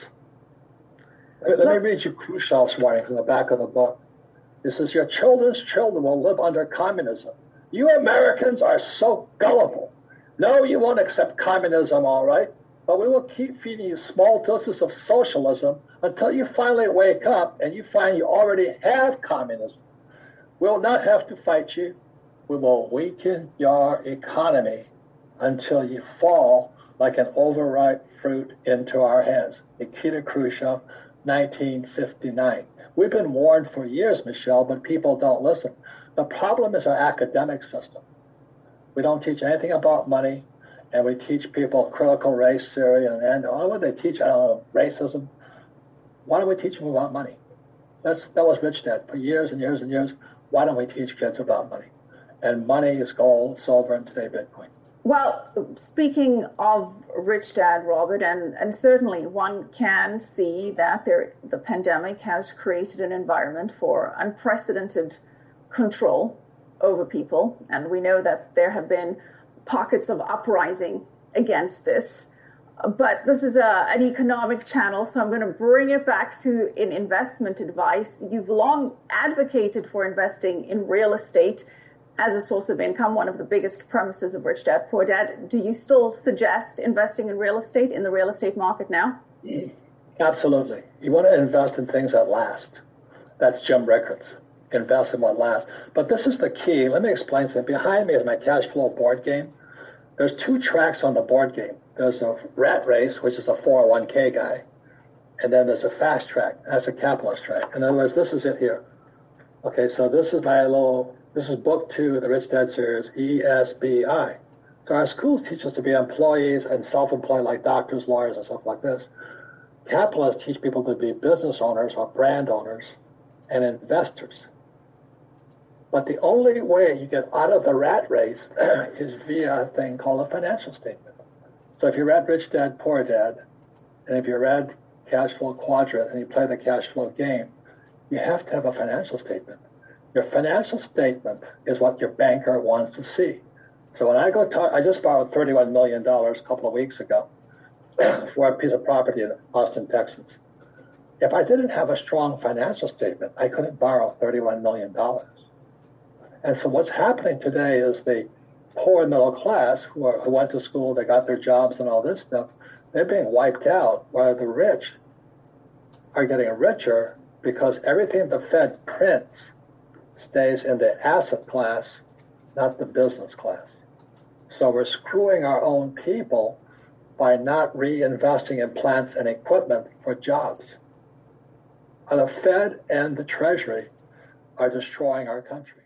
Let me read you Khrushchev's warning from the back of the book. This says, your children's children will live under communism. You Americans are so gullible. No, you won't accept communism, all right, but we will keep feeding you small doses of socialism until you finally wake up and you find you already have communism. We'll not have to fight you. We will weaken your economy until you fall like an overripe fruit into our hands. Nikita Khrushchev, 1959. We've been warned for years, Michelle, but people don't listen. The problem is our academic system. We don't teach anything about money, and we teach people critical race theory, and, and oh, what would they teach? I don't know, racism. Why don't we teach them about money? That's, that was Rich Dad for years and years and years. Why don't we teach kids about money? And money is gold, silver, and today Bitcoin. Well, speaking of Rich Dad, Robert, and, and certainly one can see that there, the pandemic has created an environment for unprecedented control over people. And we know that there have been pockets of uprising against this. But this is a, an economic channel, so I'm going to bring it back to in investment advice. You've long advocated for investing in real estate as a source of income, one of the biggest premises of Rich Dad Poor Dad. Do you still suggest investing in real estate in the real estate market now? Absolutely. You want to invest in things that last. That's Jim Rickards. Invest in what lasts. But this is the key. Let me explain something. Behind me is my cash flow board game. There's two tracks on the board game. There's a rat race, which is a 401k guy, and then there's a fast track. That's a capitalist track. In other words, this is it here. Okay, so this is my little this is book two of the Rich Dad series, ESBI. So our schools teach us to be employees and self-employed like doctors, lawyers, and stuff like this. Capitalists teach people to be business owners or brand owners and investors. But the only way you get out of the rat race *clears throat* is via a thing called a financial statement. So if you read Rich Dad, Poor Dad, and if you read Cash Flow Quadrant and you play the cash flow game, you have to have a financial statement. Your financial statement is what your banker wants to see. So when I go talk, I just borrowed $31 million a couple of weeks ago *clears throat* for a piece of property in Austin, Texas. If I didn't have a strong financial statement, I couldn't borrow $31 million. And so what's happening today is the poor middle class who, are, who went to school, they got their jobs and all this stuff, they're being wiped out while the rich are getting richer because everything the Fed prints stays in the asset class, not the business class. So we're screwing our own people by not reinvesting in plants and equipment for jobs. And the Fed and the Treasury are destroying our country.